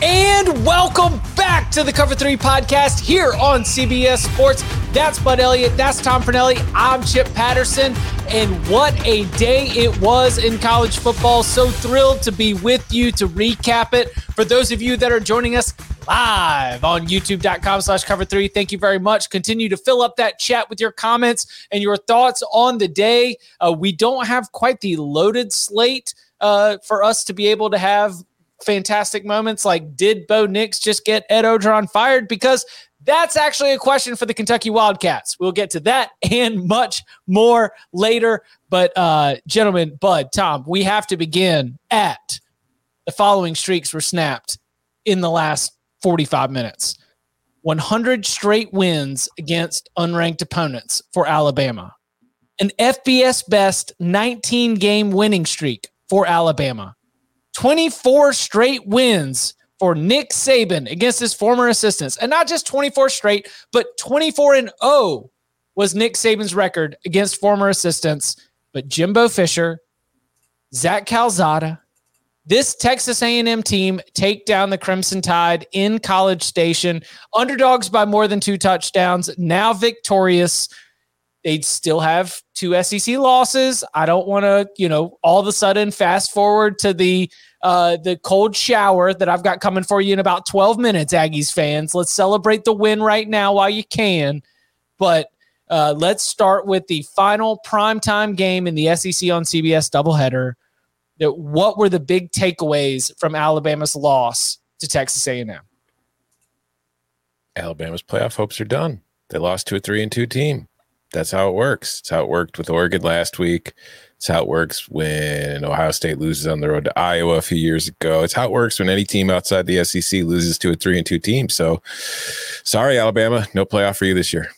And welcome back to the Cover 3 podcast here on CBS Sports. That's Bud Elliott. That's Tom Fornelli. I'm Chip Patterson. And what a day it was in college football. So thrilled to be with you to recap it. For those of you that are joining us live on youtube.com slash cover three, thank you very much. Continue to fill up that chat with your comments and your thoughts on the day. Uh, we don't have quite the loaded slate uh, for us to be able to have fantastic moments like did Bo Nix just get Ed Orgeron fired? Because that's actually a question for the Kentucky Wildcats. We'll get to that and much more later. But uh, gentlemen, Bud, Tom, we have to begin at the following streaks were snapped in the last 45 minutes. 100 straight wins against unranked opponents for Alabama. An FBS best 19 game winning streak for Alabama 24 straight wins for Nick Saban against his former assistants. And not just 24 straight, but 24 and 0 was Nick Saban's record against former assistants. But Jimbo Fisher, Zach Calzada, this Texas A&M team take down the Crimson Tide in College Station, underdogs by more than two touchdowns, now victorious. They'd still have two SEC losses. I don't want to, you know, all of a sudden fast forward to the uh, the cold shower that I've got coming for you in about 12 minutes, Aggies fans. Let's celebrate the win right now while you can. But uh, let's start with the final primetime game in the SEC on CBS doubleheader. What were the big takeaways from Alabama's loss to Texas A&M? Alabama's playoff hopes are done. They lost to a three and two team. That's how it works. It's how it worked with Oregon last week. It's how it works when Ohio State loses on the road to Iowa a few years ago. It's how it works when any team outside the SEC loses to a three and two team. So, sorry, Alabama, no playoff for you this year.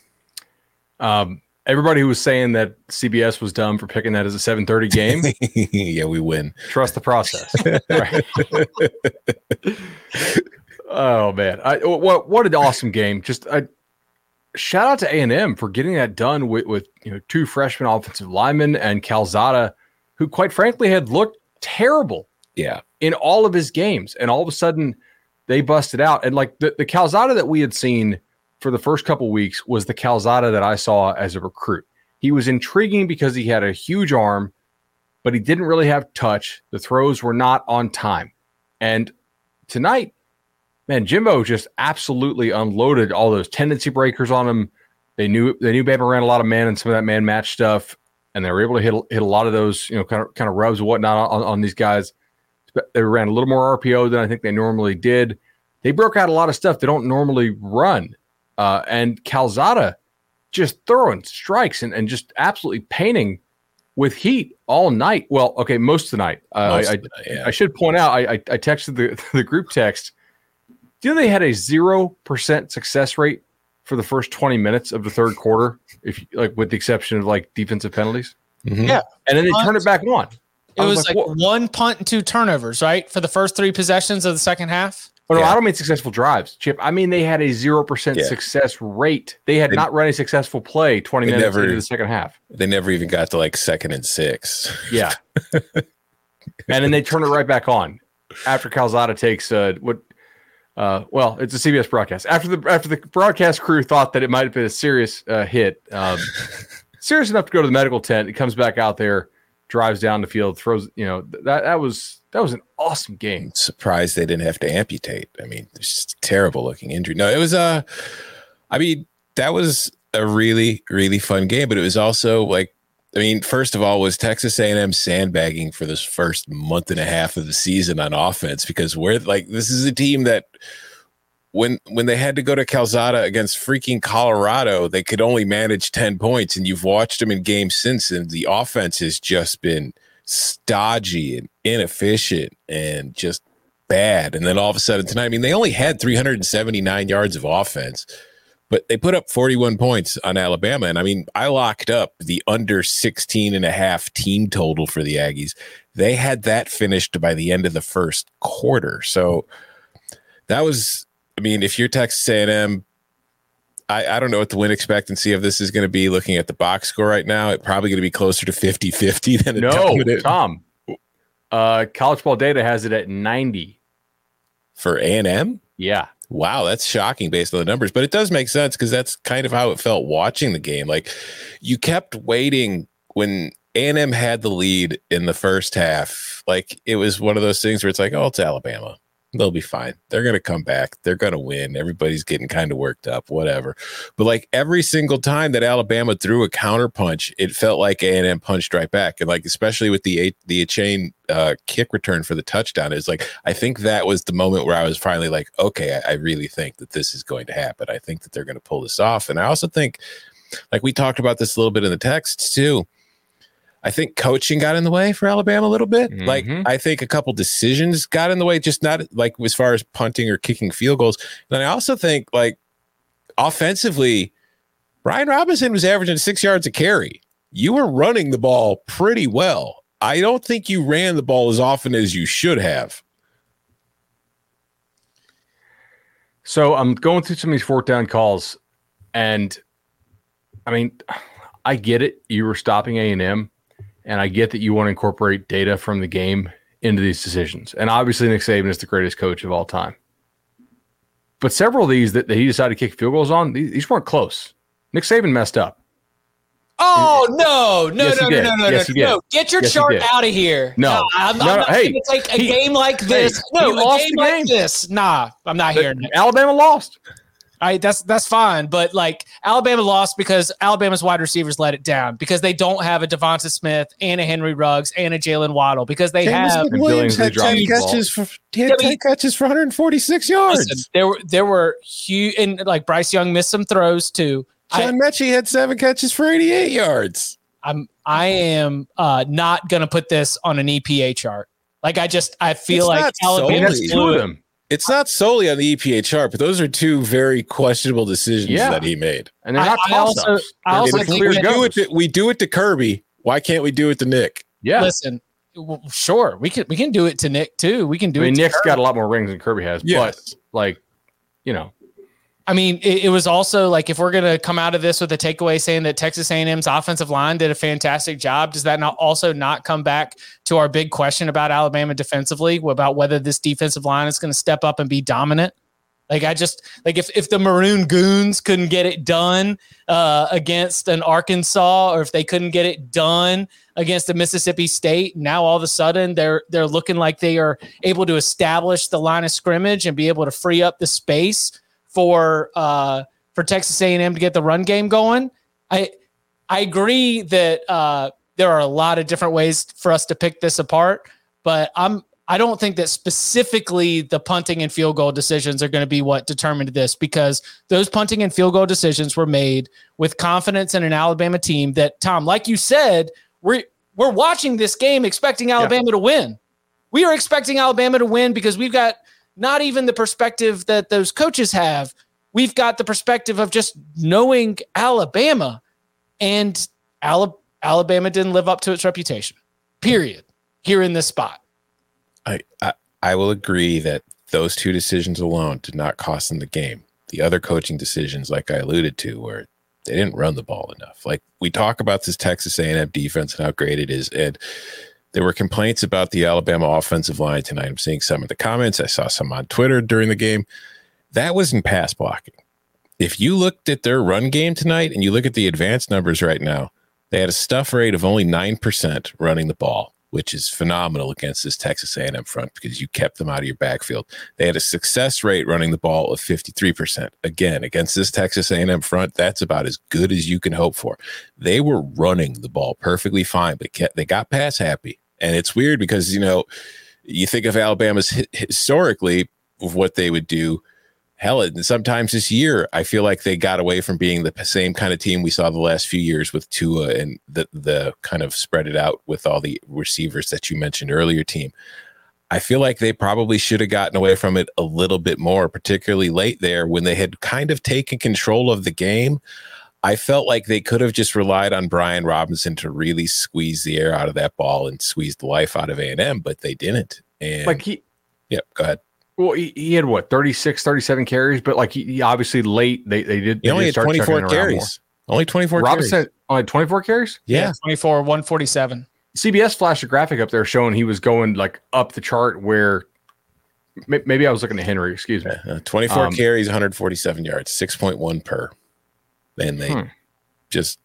Um, everybody who was saying that CBS was dumb for picking that as a 7:30 game, yeah, we win. Trust the process. oh man, I, what what an awesome game! Just I, shout out to A&M for getting that done with, with you know two freshman offensive linemen and Calzada, who quite frankly had looked terrible. Yeah. In all of his games. And all of a sudden they busted out. And like the, the Calzada that we had seen for the first couple weeks was the Calzada that I saw as a recruit. He was intriguing because he had a huge arm, but he didn't really have touch. The throws were not on time. And tonight, man, Jimbo just absolutely unloaded all those tendency breakers on him. They knew they knew Bama ran a lot of man and some of that man match stuff, and they were able to hit hit a lot of those you know kind of kind of rubs and whatnot on, on these guys. They ran a little more RPO than I think they normally did. They broke out a lot of stuff they don't normally run, uh, and Calzada just throwing strikes and, and just absolutely painting with heat all night. Well, okay, most of the night. Uh, I, I, yeah. I, should point out, I, I, I texted the, the group text do you know they had a zero percent success rate for the first 20 minutes of the third quarter, if like with the exception of like defensive penalties? Mm-hmm. Yeah. And then they turned it back on. It was, was like, like one punt and two turnovers, right? For the first three possessions of the second half. But no. I don't mean successful drives, Chip. I mean they had a zero percent success rate. They had they, not run a successful play twenty minutes never, into the second half. They never even got to like second and six. Yeah, and then they turn it right back on after Calzada takes uh, what uh, well, it's a CBS broadcast. After the after the broadcast crew thought that it might have been a serious uh, hit, um, serious enough to go to the medical tent, it comes back out there, drives down the field, throws. You know that that was That was an awesome game. surprised they didn't have to amputate. I mean, it's just a terrible looking injury. No, it was a. Uh, I mean, that was a really really fun game, but it was also like. I mean, first of all, was Texas A&M sandbagging for this first month and a half of the season on offense because we're like this is a team that when when they had to go to Calzada against freaking Colorado, they could only manage 10 points and you've watched them in games since and the offense has just been stodgy and inefficient and just bad. And then all of a sudden tonight, I mean, they only had 379 yards of offense, but they put up 41 points on Alabama. And I mean, I locked up the under 16 and a half team total for the Aggies. They had that finished by the end of the first quarter. So that was, I mean, if you're Texas A&M, I, I don't know what the win expectancy of this is going to be looking at the box score right now. It's probably going to be closer to 50 50 than a No, dominant Tom. Uh, college ball data has it at 90. for A&M. Yeah. Wow, that's shocking based on the numbers, but it does make sense because that's kind of how it felt watching the game. Like you kept waiting when A&M had the lead in the first half. Like it was one of those things where it's like, oh, it's Alabama. They'll be fine. They're going to come back. They're going to win. Everybody's getting kind of worked up, whatever. But like every single time that Alabama threw a counter punch, it felt like A&M punched right back. And like especially with the eight the chain uh, kick return for the touchdown is like I think that was the moment where I was finally like, okay, I, I really think that this is going to happen. I think that they're going to pull this off. And I also think, like we talked about this a little bit in the text too. I think coaching got in the way for Alabama a little bit. Like Mhm. I think a couple decisions got in the way, just not like as far as punting or kicking field goals. And I also think like offensively, Brian Robinson was averaging six yards a carry. You were running the ball pretty well. I don't think you ran the ball as often as you should have. So I'm going through some of these fourth down calls, and I mean, I get it. You were stopping A and M, and I get that you want to incorporate data from the game into these decisions. And obviously, Nick Saban is the greatest coach of all time. But several of these that, that he decided to kick field goals on, these, these weren't close. Nick Saban messed up. Oh no, no, Yes, no, no, no, no, Yes, no, no! Get your Yes, chart out of here. No. I'm, No, I'm no, not hey, going to take a he- game like this. hey, no, a game the like this. Nah, I'm not But hearing it. Alabama lost. All right, that's that's fine, but like Alabama lost because Alabama's wide receivers let it down because they don't have a Devonta Smith and a Henry Ruggs and a Jalen Waddle because they have. And Williams had 10 catches for he had Yeah, but 10 catches for 146 yards. Listen, there were there were huge and like Bryce Young missed some throws too. I, John Metchie had seven catches for 88 yards. I'm I am uh, not gonna put this on an EPA chart. Like I just I feel It's like not I mean, Alabama solely. that's two of them. It's not solely on the EPA chart, but those are two very questionable decisions Yeah. that he made. And they're not I toss also- I also If think we, that- do it to, we do it to Kirby. Why can't we do it to Nick? Yeah. Listen, w- sure we can we can do it to Nick too. We can do I mean, it. to Nick's Kirby. got a lot more rings than Kirby has, Yes. but like, you know, I mean, it, it was also like if we're gonna come out of this with a takeaway saying that Texas A&M's offensive line did a fantastic job, does that not also not come back to our big question about Alabama defensively about whether this defensive line is going to step up and be dominant? Like I just like if if the Maroon Goons couldn't get it done uh, against an Arkansas, or if they couldn't get it done against a Mississippi State, now all of a sudden they're they're looking like they are able to establish the line of scrimmage and be able to free up the space for uh, for Texas A&M to get the run game going. I I agree that uh, there are a lot of different ways for us to pick this apart, but I'm I don't think that specifically the punting and field goal decisions are going to be what determined this because those punting and field goal decisions were made with confidence in an Alabama team that Tom, like you said, we're we're watching this game expecting Alabama to win. We are expecting Alabama to win because we've got not even the perspective that those coaches have. We've got the perspective of just knowing Alabama, and Alabama didn't live up to its reputation. Period. Here in this spot. I, I I will agree that those two decisions alone did not cost them the game. The other coaching decisions, like I alluded to, were they didn't run the ball enough. Like we talk about this Texas A&M defense and how great it is, and there were complaints about the Alabama offensive line tonight. I'm seeing some of the comments. I saw some on Twitter during the game. That was in pass blocking. If you looked at their run game tonight and you look at the advanced numbers right now, they had a stuff rate of only 9% running the ball. Which is phenomenal against this Texas A&M front because you kept them out of your backfield. They had a success rate running the ball of 53%. Again, against this Texas A&M front, that's about as good as you can hope for. They were running the ball perfectly fine, but kept, they got pass happy. And it's weird because, you know, you think of Alabama's historically of what they would do hell, and sometimes this year, I feel like they got away from being the same kind of team we saw the last few years with Tua and the the kind of spread it out with all the receivers that you mentioned earlier. Team, I feel like they probably should have gotten away from it a little bit more, particularly late there when they had kind of taken control of the game. I felt like they could have just relied on Brian Robinson to really squeeze the air out of that ball and squeeze the life out of A and M, but they didn't. And like he, yeah, go ahead. Well, he, he, had what 36, 37 carries, but like he, he obviously late they they did. He they only did had twenty four carries. Only twenty four. Robinson only twenty four carries. Yeah. yeah, twenty four, one forty seven. CBS flashed a graphic up there showing he was going like up the chart where maybe I was looking at Henry. Excuse me. Uh, twenty four um, carries, one hundred forty seven yards, six point one per, and they hmm. just.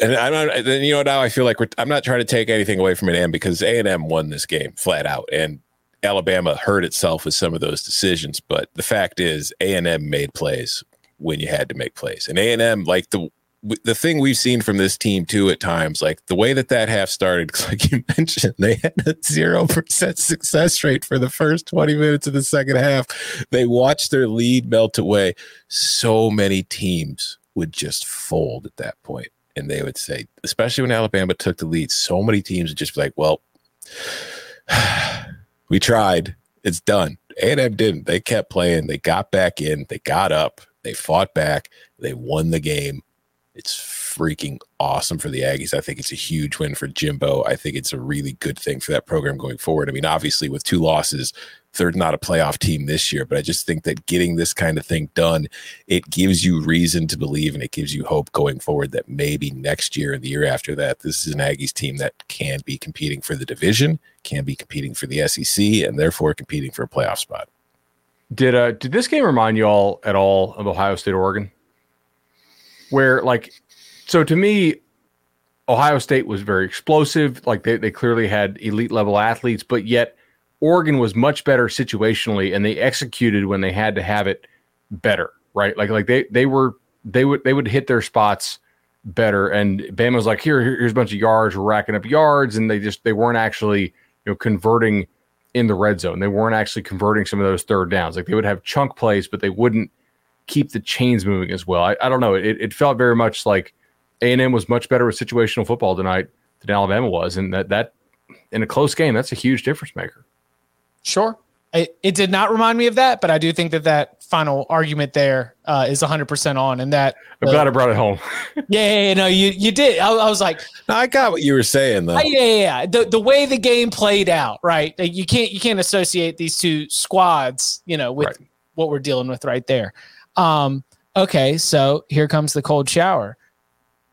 And I'm not, Then you know, now I feel like I'm not trying to take anything away from A&M because A&M won this game flat out. And Alabama hurt itself with some of those decisions, but the fact is A&M made plays when you had to make plays. And A&M like the the thing we've seen from this team too at times, like the way that that half started, like you mentioned, they had a zero percent success rate for the first twenty minutes of the second half. They watched their lead melt away. So many teams would just fold at that point, and they would say, especially when Alabama took the lead, so many teams would just be like, "Well." we tried. It's done. A&M didn't. They kept playing. They got back in. They got up. They fought back. They won the game. It's freaking awesome for the Aggies. I think it's a huge win for Jimbo. I think it's a really good thing for that program going forward. I mean, obviously, with two losses, they're not a playoff team this year, but I just think that getting this kind of thing done, it gives you reason to believe and it gives you hope going forward that maybe next year and the year after that, this is an Aggies team that can be competing for the division, can be competing for the SEC, and therefore competing for a playoff spot. Did uh did this game remind you all at all of Ohio State Oregon? Where like so to me, Ohio State was very explosive. Like they, they clearly had elite level athletes, but yet Oregon was much better situationally, and they executed when they had to have it better, right? Like like they they were they would they would hit their spots better, and Bama was like, here here's a bunch of yards, we're racking up yards, and they just they weren't actually you know converting in the red zone. They weren't actually converting some of those third downs. Like they would have chunk plays, but they wouldn't keep the chains moving as well. I, I don't know. It, it felt very much like A&M was much better with situational football tonight than Alabama was. And that, that in a close game, that's a huge difference maker. Sure. It, it did not remind me of that, but I do think that that final argument there uh, is 100% on. And that I'm uh, glad I brought it home. yeah, yeah, yeah, no, you you did. I, I was like, no, I got what you were saying though. yeah, yeah, yeah. The the way the game played out, right? You can't you can't associate these two squads, you know, with right. what we're dealing with right there. Um, okay, so here comes the cold shower.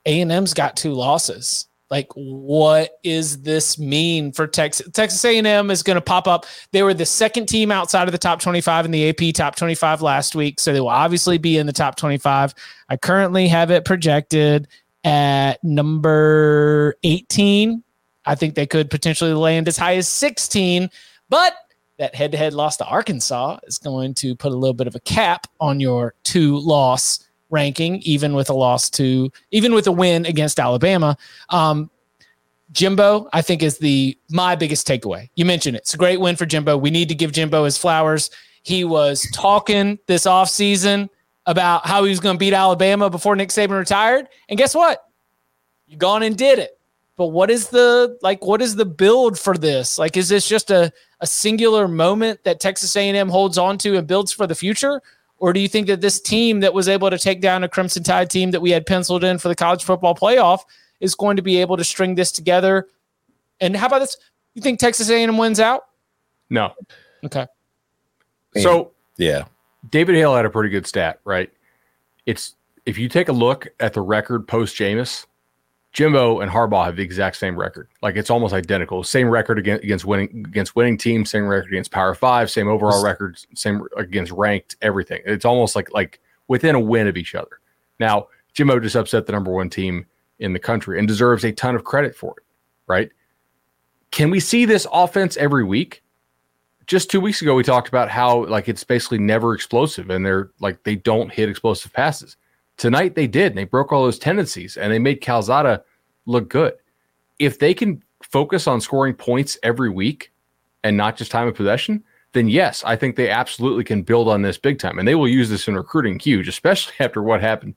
A and M's got two losses like what is this mean for texas texas a&m is going to pop up. They were the second team outside of the top 25 in the ap top 25 last week so they will obviously be in the top 25 i currently have it projected at number 18 i think they could potentially land as high as 16 but that head-to-head loss to arkansas is going to put a little bit of a cap on your two loss ranking, even with a loss to, even with a win against Alabama. Um, Jimbo, I think, is the my biggest takeaway. You mentioned it. It's a great win for Jimbo. We need to give Jimbo his flowers. He was talking this offseason about how he was going to beat Alabama before Nick Saban retired. And guess what? You gone and did it. But what is the like what is the build for this? Like is this just a, a singular moment that Texas A&M holds on to and builds for the future? Or do you think that this team that was able to take down a Crimson Tide team that we had penciled in for the college football playoff is going to be able to string this together? And how about this? You think Texas A&M wins out? No. Okay. So yeah, David Hale had a pretty good stat, right? It's if you take a look at the record post Jameis, Jimbo and Harbaugh have the exact same record. Like it's almost identical. Same record against, against winning against winning teams, same record against Power Five, same overall record, same against ranked everything. It's almost like like within a win of each other. Now, Jimbo just upset the number one team in the country and deserves a ton of credit for it, right? Can we see this offense every week? Just two weeks ago, we talked about how like it's basically never explosive, and they're like they don't hit explosive passes. Tonight they did, and they broke all those tendencies, and they made Calzada look good. If they can focus on scoring points every week and not just time of possession, then yes, I think they absolutely can build on this big time, and they will use this in recruiting huge, especially after what happened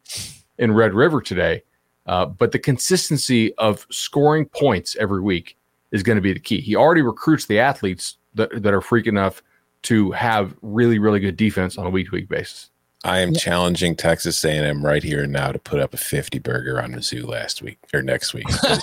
in Red River today. Uh, but the consistency of scoring points every week is going to be the key. He already recruits the athletes that, that are freak enough to have really, really good defense on a week to week basis. I am yeah. challenging Texas A&M right here and now to put up a 50 burger on Mizzou last week or next week. yeah,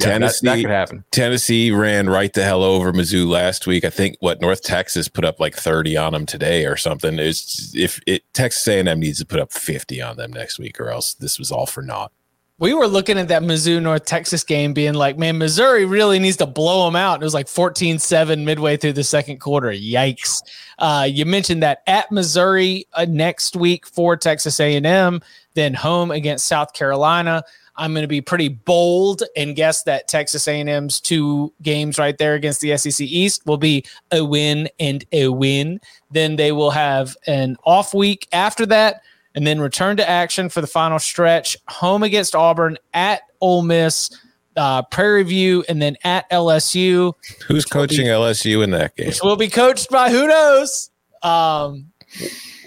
Tennessee, that, that, could happen. Tennessee ran right the hell over Mizzou last week. I think what North Texas put up like 30 on them today or something. Is if it Texas A&M needs to put up 50 on them next week or else this was all for naught we were looking at that Mizzou North Texas game being like, man, Missouri really needs to blow them out. It was like 14 7 midway through the second quarter. Yikes. Uh, you mentioned that at Missouri uh, next week for Texas A&M, then home against South Carolina. I'm going to be pretty bold and guess that Texas A&M's two games right there against the SEC East will be a win and a win. Then they will have an off week after that and then return to action for the final stretch home against Auburn at Ole Miss, uh, Prairie View, and then at LSU. Who's coaching be, LSU in that game? Which will be coached by who knows. Um,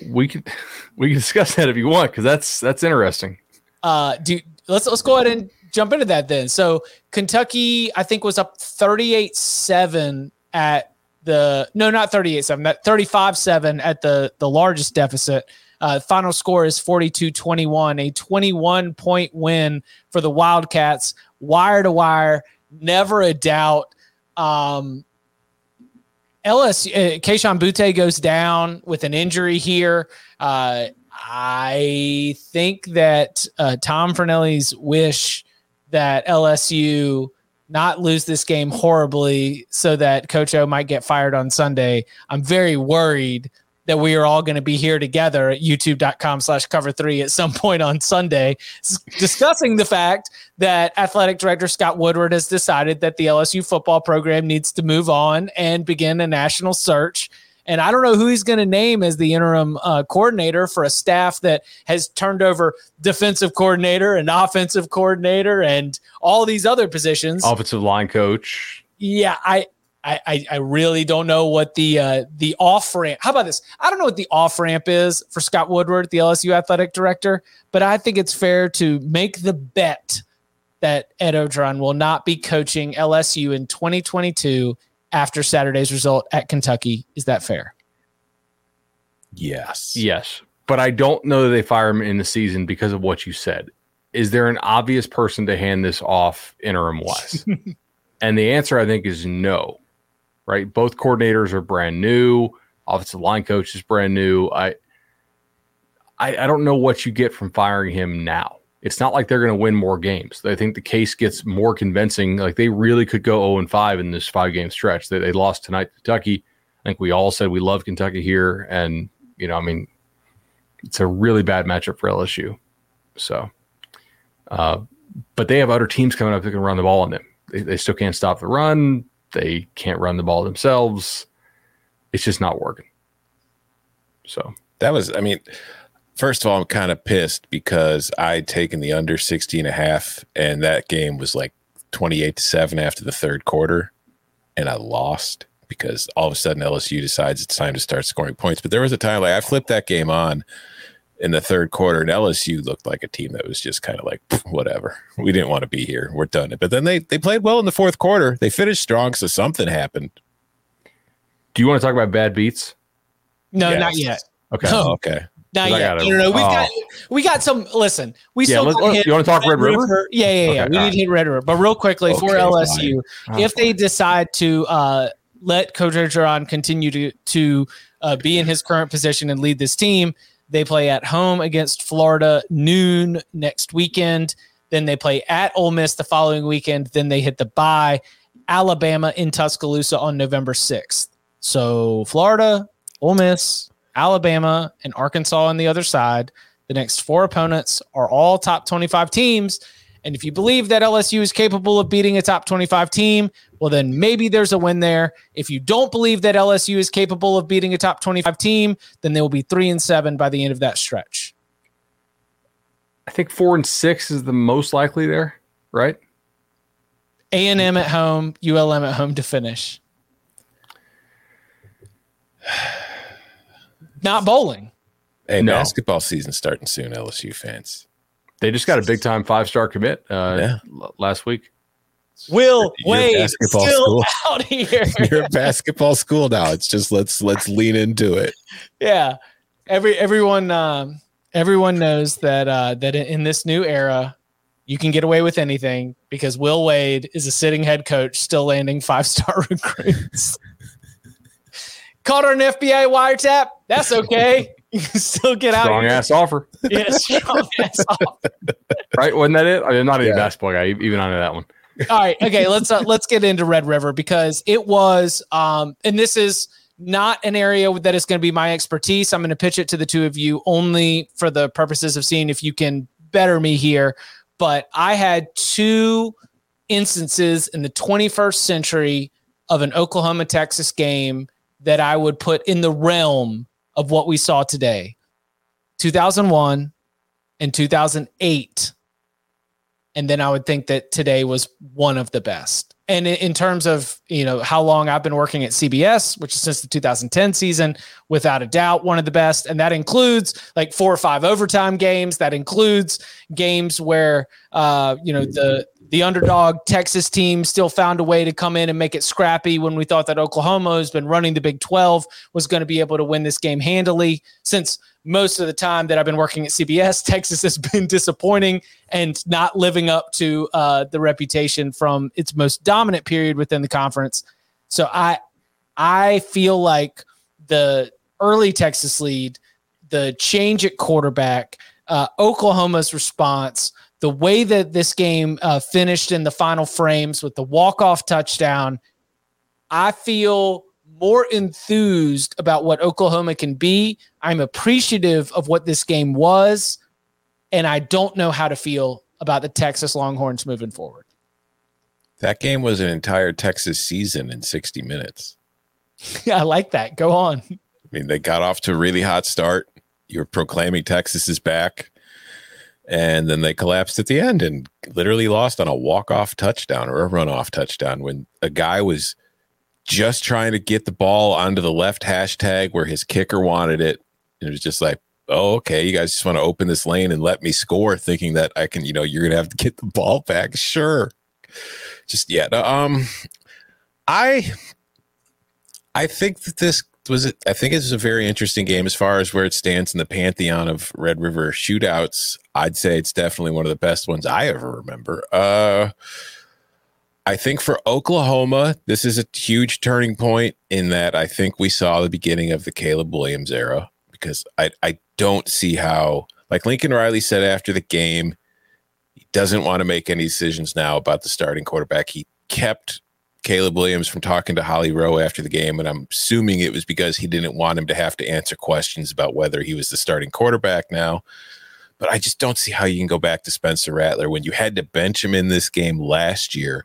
we can we can discuss that if you want because that's that's interesting. Uh, do let's let's go ahead and jump into that then. So Kentucky, I think, was up 38-7 at the no, not 38-7, that 35-7 at the the largest deficit uh, final score is 42 21, a 21 point win for the Wildcats, wire to wire, never a doubt. Um, LSU, uh, Boutte goes down with an injury here. Uh, I think that uh, Tom Fornelli's wish that LSU not lose this game horribly so that Coach O might get fired on Sunday. I'm very worried that we are all going to be here together at youtube.com slash cover three at some point on Sunday, discussing the fact that athletic director Scott Woodward has decided that the LSU football program needs to move on and begin a national search. And I don't know who he's going to name as the interim uh, coordinator for a staff that has turned over defensive coordinator and offensive coordinator and all these other positions. Offensive line coach. Yeah, I I, I, I really don't know what the uh, the off ramp. How about this? I don't know what the off ramp is for Scott Woodward, the LSU athletic director, but I think it's fair to make the bet that Ed Orgeron will not be coaching LSU in 2022 after Saturday's result at Kentucky. Is that fair? Yes. Yes. But I don't know that they fire him in the season because of what you said. Is there an obvious person to hand this off interim wise? and the answer, I think, is no right? Both coordinators are brand new. Offensive line coach is brand new. I, I, I don't know what you get from firing him now. It's not like they're going to win more games. I think the case gets more convincing. Like they really could go 0 and 5 in this five game stretch. They, they lost tonight to Kentucky. I think we all said we love Kentucky here. And, you know, I mean, it's a really bad matchup for LSU. So, uh, but they have other teams coming up that can run the ball on them. They, they still can't stop the run. They can't run the ball themselves. It's just not working. So that was, I mean, first of all, I'm kind of pissed because I'd taken the under 60 and a half, and that game was like 28 to 7 after the third quarter, and I lost because all of a sudden LSU decides it's time to start scoring points. But there was a time like I flipped that game on in the third quarter, and LSU looked like a team that was just kind of like whatever. We didn't want to be here. We're done. But then they they played well in the fourth quarter. They finished strong, so something happened. Do you want to talk about bad beats? No, yes. not yet. Okay. No. Okay. Not yet. Gotta, no, no, no. We oh. got we got some. Listen, we yeah, still. Hit, you want to talk Red River? River? Yeah, yeah, yeah. Okay, we need to hit Red River, but real quickly okay, for LSU, if they decide to uh, let Coach Orgeron continue to to uh, be in his current position and lead this team, they play at home against Florida noon next weekend. Then they play at Ole Miss the following weekend. Then they hit the bye, Alabama in Tuscaloosa on November 6th. So Florida, Ole Miss, Alabama, and Arkansas on the other side. The next four opponents are all top 25 teams. And if you believe that LSU is capable of beating a top 25 team, well, then maybe there's a win there. If you don't believe that LSU is capable of beating a top 25 team, then they will be three and seven by the end of that stretch. I think four and six is the most likely there, right? A and M at home, ULM at home to finish. Not bowling. Hey, No. basketball season starting soon, LSU fans. They just got a big time five star commit uh, Yeah. l- last week. Will You're a Wade basketball still school. out here. You're a basketball school now. It's just let's let's lean into it. yeah. Every everyone um, everyone knows that uh, that in this new era, you can get away with anything because Will Wade is a sitting head coach still landing five star recruits. Caught her an FBI wiretap. That's okay. You can still get out. Strong ass offer, Yeah, strong ass offer. right? Wasn't that it? I'm not a Yeah. basketball guy, even on that one. All right, okay, let's uh, let's get into Red River because it was um and this is not an area that is going to be my expertise. I'm going to pitch it to the two of you only for the purposes of seeing if you can better me here, but I had two instances in the 21st century of an Oklahoma Texas game that I would put in the realm of what we saw today. 2001 and 2008 and then I would think that today was one of the best. And in, in terms of you know how long I've been working at CBS, which is since the 2010 season, without a doubt one of the best, and that includes like four or five overtime games. That includes games where uh, you know the the underdog Texas team still found a way to come in and make it scrappy when we thought that Oklahoma has been running the Big 12 was going to be able to win this game handily. Since most of the time that I've been working at CBS, Texas has been disappointing and not living up to uh, the reputation from its most dominant period within the conference. So I I feel like the early Texas lead, the change at quarterback, uh, Oklahoma's response, the way that this game uh, finished in the final frames with the walk off touchdown, I feel more enthused about what Oklahoma can be. I'm appreciative of what this game was, and I don't know how to feel about the Texas Longhorns moving forward. That game was an entire Texas season in 60 minutes. Yeah, I like that. Go on. I mean, they got off to a really hot start. You're proclaiming Texas is back. And then they collapsed at the end and literally lost on a walk-off touchdown or a runoff touchdown when a guy was just trying to get the ball onto the left hashtag where his kicker wanted it. And it was just like, oh, okay, you guys just want to open this lane and let me score, thinking that I can, you know, you're gonna have to get the ball back. Sure. Just yeah. Um I I think that this was it. I think it's a very interesting game as far as where it stands in the pantheon of Red River shootouts. I'd say it's definitely one of the best ones I ever remember. Uh, I think for Oklahoma, this is a huge turning point in that I think we saw the beginning of the Caleb Williams era because I, I don't see how, like Lincoln Riley said after the game, he doesn't want to make any decisions now about the starting quarterback. He kept Caleb Williams from talking to Holly Rowe after the game, and I'm assuming it was because he didn't want him to have to answer questions about whether he was the starting quarterback now. But I just don't see how you can go back to Spencer Rattler when you had to bench him in this game last year,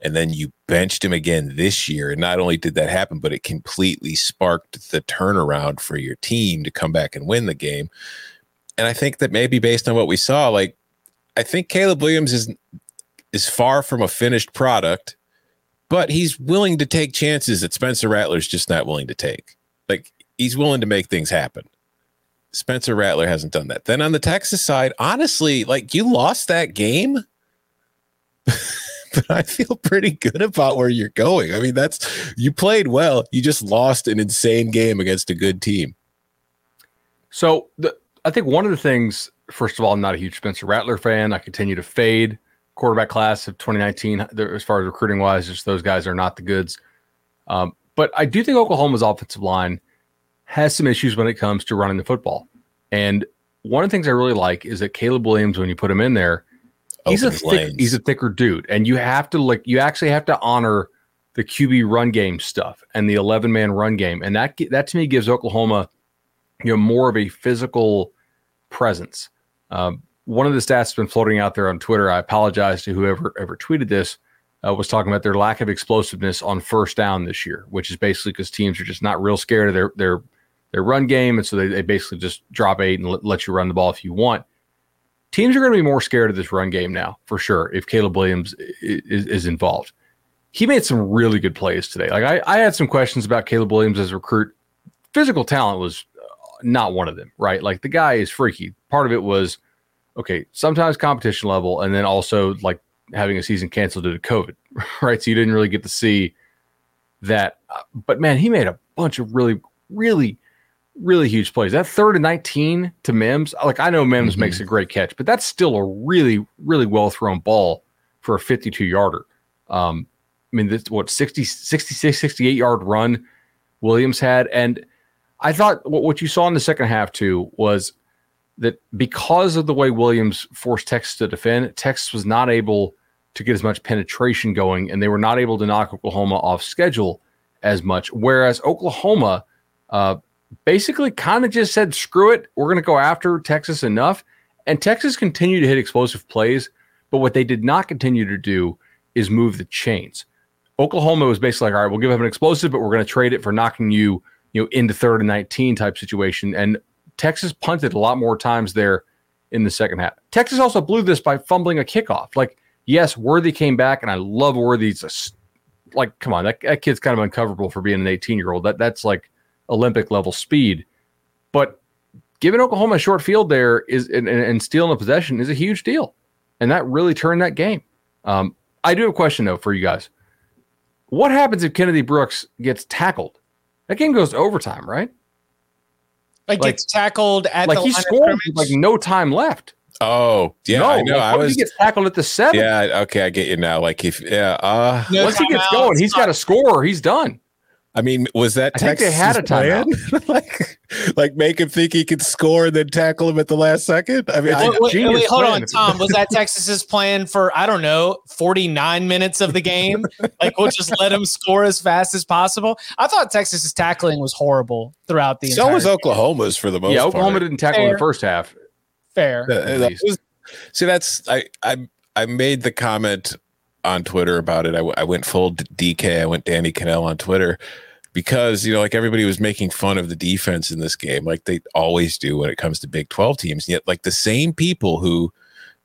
and then you benched him again this year. And not only did that happen, but it completely sparked the turnaround for your team to come back and win the game. And I think that maybe based on what we saw, like I think Caleb Williams is is far from a finished product but he's willing to take chances that Spencer Rattler's just not willing to take. Like he's willing to make things happen. Spencer Rattler hasn't done that. Then on the Texas side, honestly, like you lost that game, but I feel pretty good about where you're going. I mean, that's you played well. You just lost an insane game against a good team. So the, I think one of the things, first of all, I'm not a huge Spencer Rattler fan. I continue to fade quarterback class of 2019 as far as recruiting wise. Just those guys are not the goods. Um, but I do think Oklahoma's offensive line has some issues when it comes to running the football. And one of the things I really like is that Caleb Williams, when you put him in there, he's a thick, he's a thicker dude, and you have to like you actually have to honor the QB run game stuff and the 11 man run game, and that that to me gives Oklahoma you know more of a physical presence. Um, one of the stats that's been floating out there on Twitter. I apologize to whoever ever tweeted this. Uh, was talking about their lack of explosiveness on first down this year, which is basically because teams are just not real scared of their their their run game, and so they, they basically just drop eight and let, let you run the ball if you want. Teams are going to be more scared of this run game now, for sure, if Caleb Williams is, is involved. He made some really good plays today. Like I, I had some questions about Caleb Williams as a recruit. Physical talent was uh, not one of them, right? Like the guy is freaky. Part of it was okay, sometimes competition level, and then also like having a season canceled due to COVID, right? So you didn't really get to see that. But man, he made a bunch of really, really, really huge plays. That third and 19 to Mims, like I know Mims mm-hmm. makes a great catch, but that's still a really, really well thrown ball for a 52 yarder. Um, I mean, this what 60, 66, 68 yard run Williams had. And I thought what, what you saw in the second half too was that because of the way Williams forced Texas to defend, Texas was not able to get as much penetration going, and they were not able to knock Oklahoma off schedule as much. Whereas Oklahoma uh, basically kind of just said, screw it, we're going to go after Texas enough. And Texas continued to hit explosive plays, but what they did not continue to do is move the chains. Oklahoma was basically like, all right, we'll give up an explosive, but we're going to trade it for knocking you, you know, into third and 19 type situation. And Texas punted a lot more times there in the second half. Texas also blew this by fumbling a kickoff. Like, yes, Worthy came back, and I love Worthy's. A, like, come on, that, that kid's kind of uncoverable for being an 18 year old. That that's like Olympic level speed. But giving Oklahoma a short field there is and, and stealing a possession is a huge deal, and that really turned that game. Um, I do have a question though for you guys. What happens if Kennedy Brooks gets tackled? That game goes to overtime, right? Like, like gets tackled at like he scored like no time left. Oh yeah, no, I know. Like, I was he gets tackled at the seven. Yeah, okay, I get you now. Like if yeah, uh, no once he gets going, he's got a score. He's done. I mean, was that I Texas they had a plan? like, like make him think he could score and then tackle him at the last second. I mean, wait, wait, wait hold on, Tom. Was that Texas's plan for I don't know forty nine minutes of the game? like we'll just let him score as fast as possible. I thought Texas's tackling was horrible throughout the. So was Oklahoma's for the most. Part. Yeah, Oklahoma part. didn't tackle Fair. in the first half. Fair. Uh, uh, that was, see, that's I I I made the comment on Twitter about it. I, I went full DK. I went Danny Kanell on Twitter because you know like everybody was making fun of the defense in this game like they always do when it comes to Big 12 teams yet like the same people who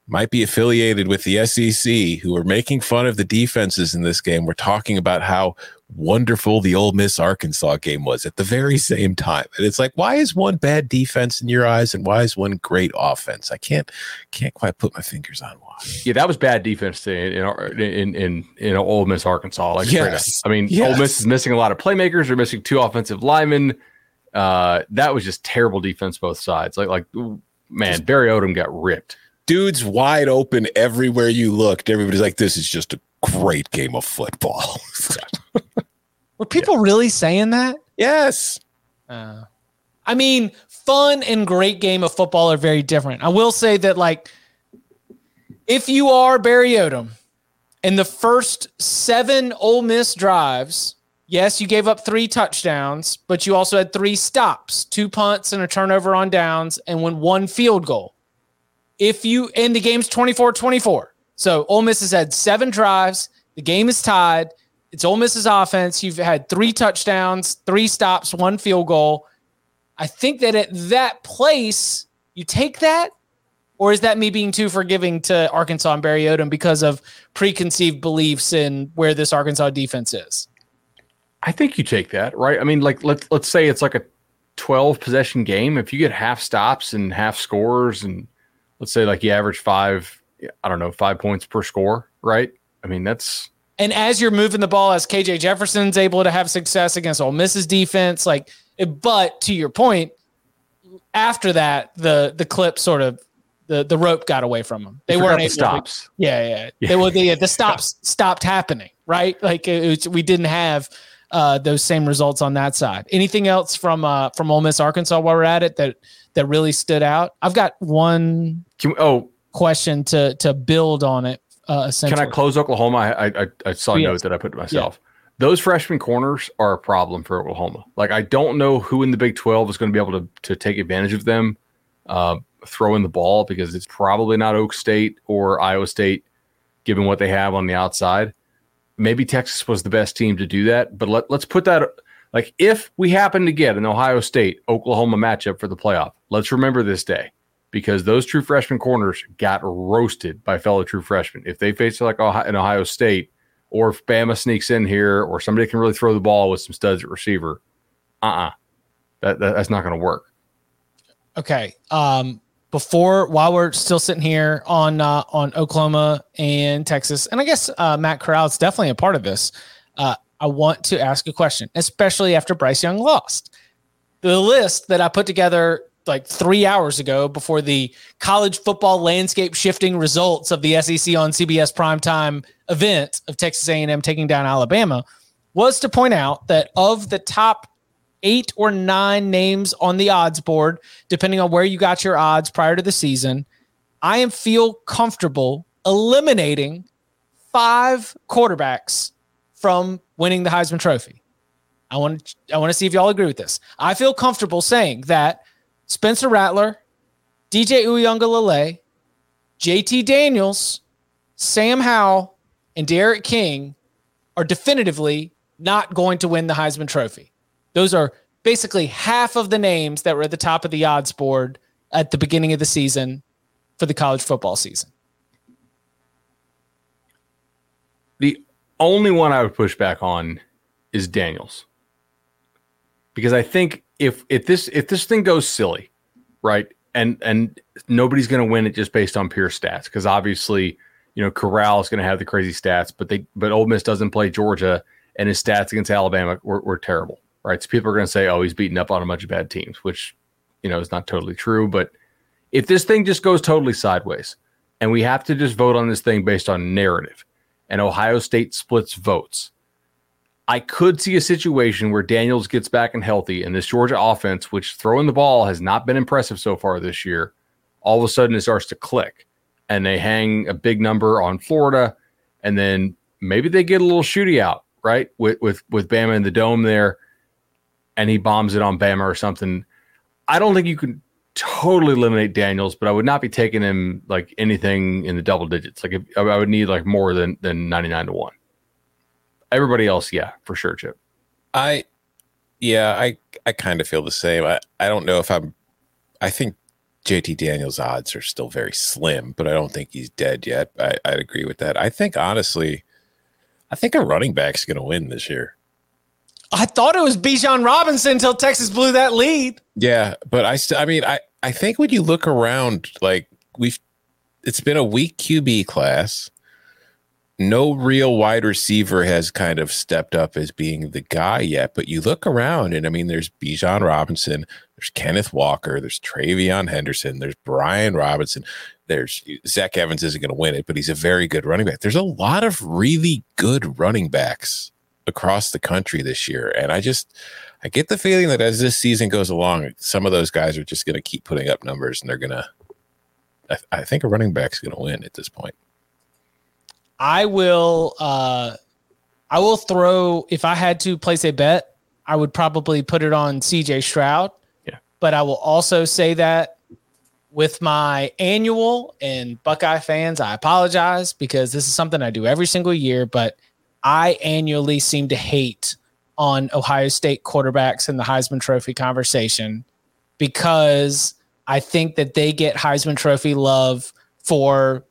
might be affiliated with the SEC who are making fun of the defenses in this game were talking about how wonderful the Ole Miss Arkansas game was at the very same time. And it's like, why is one bad defense in your eyes and why is one great offense? I can't can't quite put my fingers on why. Yeah, that was bad defense in in in in Ole Miss Arkansas. Like, yes. I mean, yes. Ole Miss is missing a lot of playmakers. They're missing two offensive linemen. Uh, that was just terrible defense both sides. Like like man, Barry Odom got ripped. Dude's wide open everywhere you looked. Everybody's like, this is just a great game of football. Were people yeah. really saying that? Yes. Uh, I mean, fun and great game of football are very different. I will say that, like, if you are Barry Odom in the first seven Ole Miss drives, yes, you gave up three touchdowns, but you also had three stops, two punts and a turnover on downs, and won one field goal. If you, and the game's 24 24. So Ole Miss has had seven drives. The game is tied. It's Ole Miss's offense. You've had three touchdowns, three stops, one field goal. I think that at that place, you take that, or is that me being too forgiving to Arkansas and Barry Odom because of preconceived beliefs in where this Arkansas defense is? I think you take that, right? I mean, like let's let's say it's like a 12 possession game. If you get half stops and half scores, and let's say like you average five I don't know, five points per score, right? I mean, that's. And as you're moving the ball, as KJ Jefferson's able to have success against Ole Miss's defense, like, but to your point, after that, the the clip sort of the the rope got away from them. They weren't able stops. To, yeah, yeah, yeah. They were the the stops stopped happening, right? Like it, we didn't have uh, those same results on that side. Anything else from uh, from Ole Miss Arkansas while we're at it that that really stood out? I've got one. We, oh, question to to build on it. Uh, Can I close Oklahoma? I I, I saw a yes. note that I put to myself. Yeah. Those freshman corners are a problem for Oklahoma. Like I don't know who in the Big Twelve is going to be able to to take advantage of them uh, throwing the ball because it's probably not Okie State or Iowa State, given what they have on the outside. Maybe Texas was the best team to do that, but let, let's put that like if we happen to get an Ohio State Oklahoma matchup for the playoff, let's remember this day because those true freshman corners got roasted by fellow true freshmen. If they face like an Ohio State, or if Bama sneaks in here, or somebody can really throw the ball with some studs at receiver, uh uh-uh. uh that, that, that's not going to work. Okay. Um, before while we're still sitting here on uh, on Oklahoma and Texas, and I guess uh, Matt is definitely a part of this. Uh, I want to ask a question, especially after Bryce Young lost. The list that I put together like three hours ago before the college football landscape shifting results of the SEC on CBS primetime event of Texas A&M taking down Alabama was to point out that of the top eight or nine names on the odds board, depending on where you got your odds prior to the season, I am feel comfortable eliminating five quarterbacks from winning the Heisman Trophy. I want I want to see if y'all agree with this. I feel comfortable saying that Spencer Rattler, DJ Uiagalelei, JT Daniels, Sam Howell, and D'Eriq King are definitively not going to win the Heisman Trophy. Those are basically half of the names that were at the top of the odds board at the beginning of the season for the college football season. The only one I would push back on is Daniels. Because I think if if this if this thing goes silly, right, and and nobody's going to win it just based on pure stats, because obviously, you know, Corral is going to have the crazy stats, but they but Ole Miss doesn't play Georgia, and his stats against Alabama were, were terrible, right? So people are going to say, oh, he's beating up on a bunch of bad teams, which you know is not totally true. But if this thing just goes totally sideways, and we have to just vote on this thing based on narrative, and Ohio State splits votes I could see a situation where Daniels gets back and healthy, and this Georgia offense, which throwing the ball has not been impressive so far this year, all of a sudden it starts to click, and they hang a big number on Florida, and then maybe they get a little shooty out right with with with Bama in the dome there, and he bombs it on Bama or something. I don't think you can totally eliminate Daniels, but I would not be taking him like anything in the double digits. Like if, I would need like more than than ninety nine to one. Everybody else, yeah, for sure, Chip. I, yeah, I I kind of feel the same. I I don't know if I'm. I think JT Daniels' odds are still very slim, but I don't think he's dead yet. I, I'd agree with that. I think honestly, I think a running back's going to win this year. I thought it was Bijan Robinson until Texas blew that lead. Yeah, but I still, I mean, I, I think when you look around, like we've, it's been a weak QB class no real wide receiver has kind of stepped up as being the guy yet. But you look around, and I mean, there's Bijan Robinson, there's Kenneth Walker, there's TreVeyon Henderson, there's Brian Robinson, there's Zach Evans isn't going to win it, but he's a very good running back. There's a lot of really good running backs across the country this year, and I just. I get the feeling that as this season goes along, some of those guys are just going to keep putting up numbers, and they're going to. I, I think a running back's going to win at this point. I will uh I will throw if I had to place a bet, I would probably put it on CJ Stroud. Yeah. But I will also say that with my annual and Buckeye fans, I apologize because this is something I do every single year, but I annually seem to hate on Ohio State quarterbacks in the Heisman Trophy conversation because I think that they get Heisman Trophy love for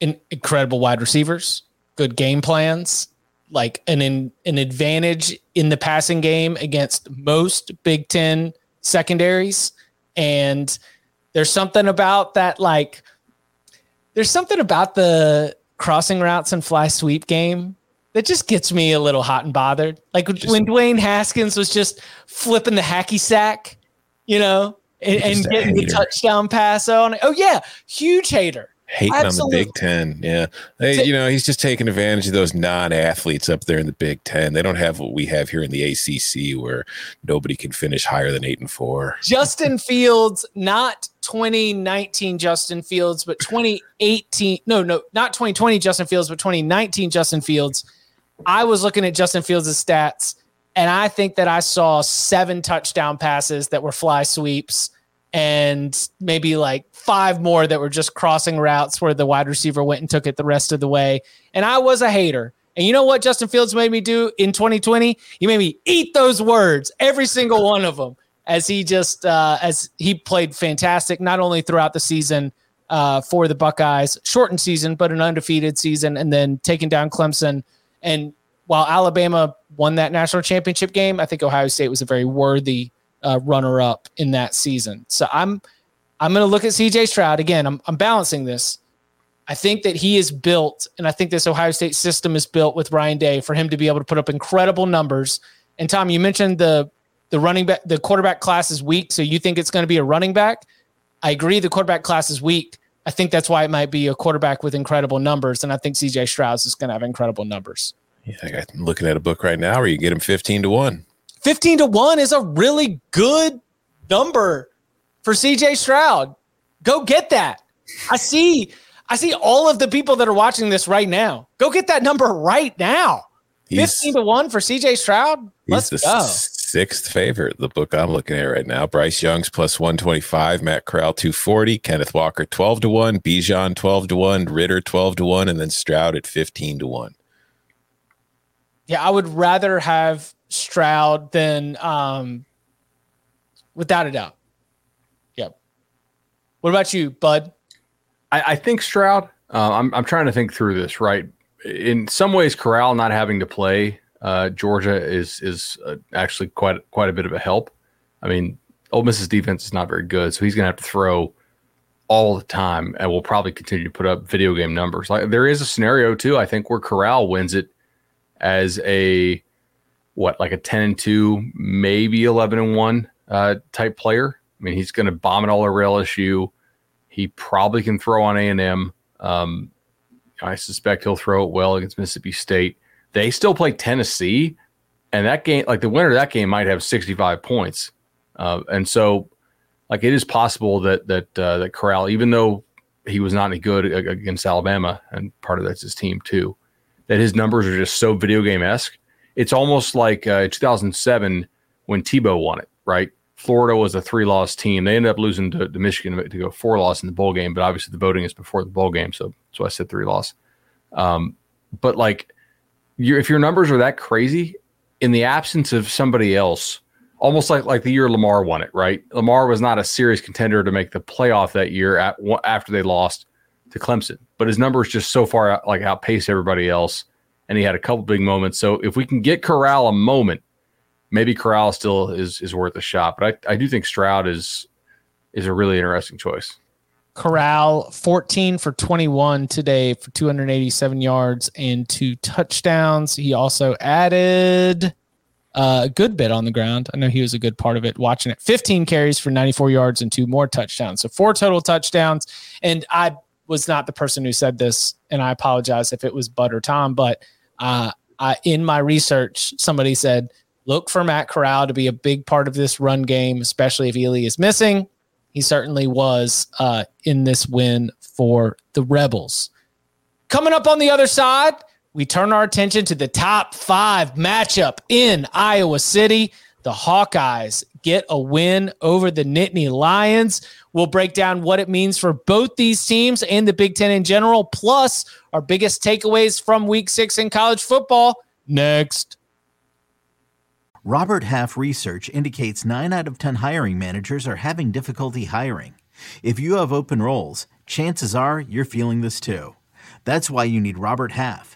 incredible wide receivers, good game plans, like an in, an advantage in the passing game against most Big Ten secondaries, and there's something about that like there's something about the crossing routes and fly sweep game that just gets me a little hot and bothered. Like just, when Dwayne Haskins was just flipping the hacky sack, you know, and, and getting the touchdown pass on. It. Oh yeah, huge hater hating Absolutely. on the Big Ten. Yeah, they, you know, he's just taking advantage of those non-athletes up there in the Big Ten. They don't have what we have here in the ACC, where nobody can finish higher than eight and four. Justin Fields, not 2019 Justin Fields, but 2018. No, no, not 2020 Justin Fields, but 2019 Justin Fields. I was looking at Justin Fields' stats, and I think that I saw seven touchdown passes that were fly sweeps and maybe like five more that were just crossing routes where the wide receiver went and took it the rest of the way. And I was a hater. And you know what Justin Fields made me do in 2020? He made me eat those words, every single one of them, as he just uh, as he played fantastic, not only throughout the season uh, for the Buckeyes, shortened season, but an undefeated season, and then taking down Clemson. And while Alabama won that national championship game, I think Ohio State was a very worthy uh, runner up in that season. So I'm I'm going to look at CJ Stroud again. I'm I'm balancing this. I think that he is built, and I think this Ohio State system is built with Ryan Day for him to be able to put up incredible numbers. And Tom, you mentioned the the running back, the quarterback class is weak, so you think it's going to be a running back. I agree, the quarterback class is weak. I think that's why it might be a quarterback with incredible numbers, and I think CJ Stroud is going to have incredible numbers. Yeah, I'm looking at a book right now where you get him fifteen to one. Fifteen to one is a really good number for CJ Stroud. Go get that. I see I see all of the people that are watching this right now. Go get that number right now. He's, 15 to 1 for CJ Stroud. Let's he's the go. sixth favorite. The book I'm looking at right now. Bryce Young's plus 125, Matt Corral 240, Kenneth Walker 12 to 1, Bijan 12 to 1, Ridder 12 to 1, and then Stroud at 15 to 1. Yeah, I would rather have Stroud than um without a doubt. Yep. What about you, Bud? I, I think Stroud. Uh, I'm I'm trying to think through this. Right, in some ways, Corral not having to play uh, Georgia is is uh, actually quite quite a bit of a help. I mean, Ole Miss's defense is not very good, so he's going to have to throw all the time, and will probably continue to put up video game numbers. Like there is a scenario too, I think, where Corral wins it as a what like a ten and two, maybe eleven and one uh, type player. I mean, he's going to bomb it all over LSU. He probably can throw on A and M. Um, I suspect he'll throw it well against Mississippi State. They still play Tennessee, and that game, like the winner of that game, might have 65 points. Uh, and so, like it is possible that that uh, that Corral, even though he was not any good against Alabama, and part of that's his team too, that his numbers are just so video game esque. It's almost like uh, 2007 when Tebow won it, right? Florida was a three loss team. They ended up losing to, to, Michigan to go four loss in the bowl game, but obviously the voting is before the bowl game, so so I said three loss. Um, but like, if your numbers are that crazy, in the absence of somebody else, almost like like the year Lamar won it, right? Lamar was not a serious contender to make the playoff that year at, after they lost to Clemson, but his numbers just so far out, like outpaced everybody else, and he had a couple big moments. So if we can get Corral a moment maybe Corral still is is worth a shot, but I, I do think Stroud is is a really interesting choice. Corral 14 for 21 today for 287 yards and two touchdowns. He also added uh, a good bit on the ground. I know he was a good part of it watching it. 15 carries for 94 yards and two more touchdowns. So four total touchdowns. And I was not the person who said this, and I apologize if it was Bud or Tom, but uh, I, in my research, somebody said look for Matt Corral to be a big part of this run game, especially if Ealy is missing. He certainly was uh, in this win for the Rebels. Coming up on the other side, we turn our attention to the top five matchup in Iowa City. The Hawkeyes get a win over the Nittany Lions. We'll break down what it means for both these teams and the Big Ten in general, plus our biggest takeaways from week six in college football next. Robert Half research indicates 9 out of 10 hiring managers are having difficulty hiring. If you have open roles, chances are you're feeling this too. That's why you need Robert Half.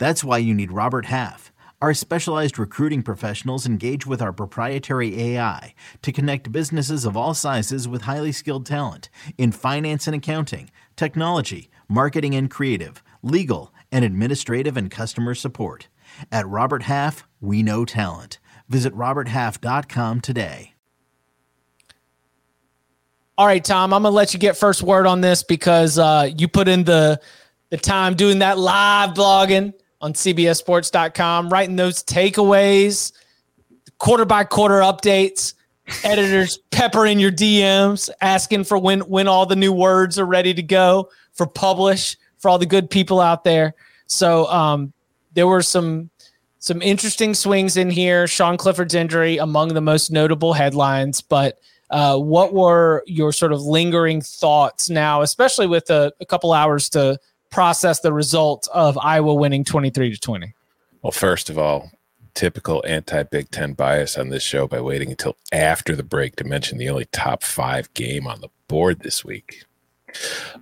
That's why you need Robert Half. Our specialized recruiting professionals engage with our proprietary AI to connect businesses of all sizes with highly skilled talent in finance and accounting, technology, marketing and creative, legal, and administrative and customer support. At Robert Half, we know talent. Visit RobertHalf.com today. All right, Tom, I'm gonna let you get first word on this because uh, you put in the the time doing that live blogging on CBSSports.com, writing those takeaways, quarter by quarter updates, editors peppering your DMs, asking for when when all the new words are ready to go for publish for all the good people out there. So um, there were some some interesting swings in here. Sean Clifford's injury among the most notable headlines, but uh, what were your sort of lingering thoughts now, especially with a, a couple hours to process the result of Iowa winning 23 to 20? Well, first of all, typical anti Big Ten bias on this show by waiting until after the break to mention the only top five game on the board this week.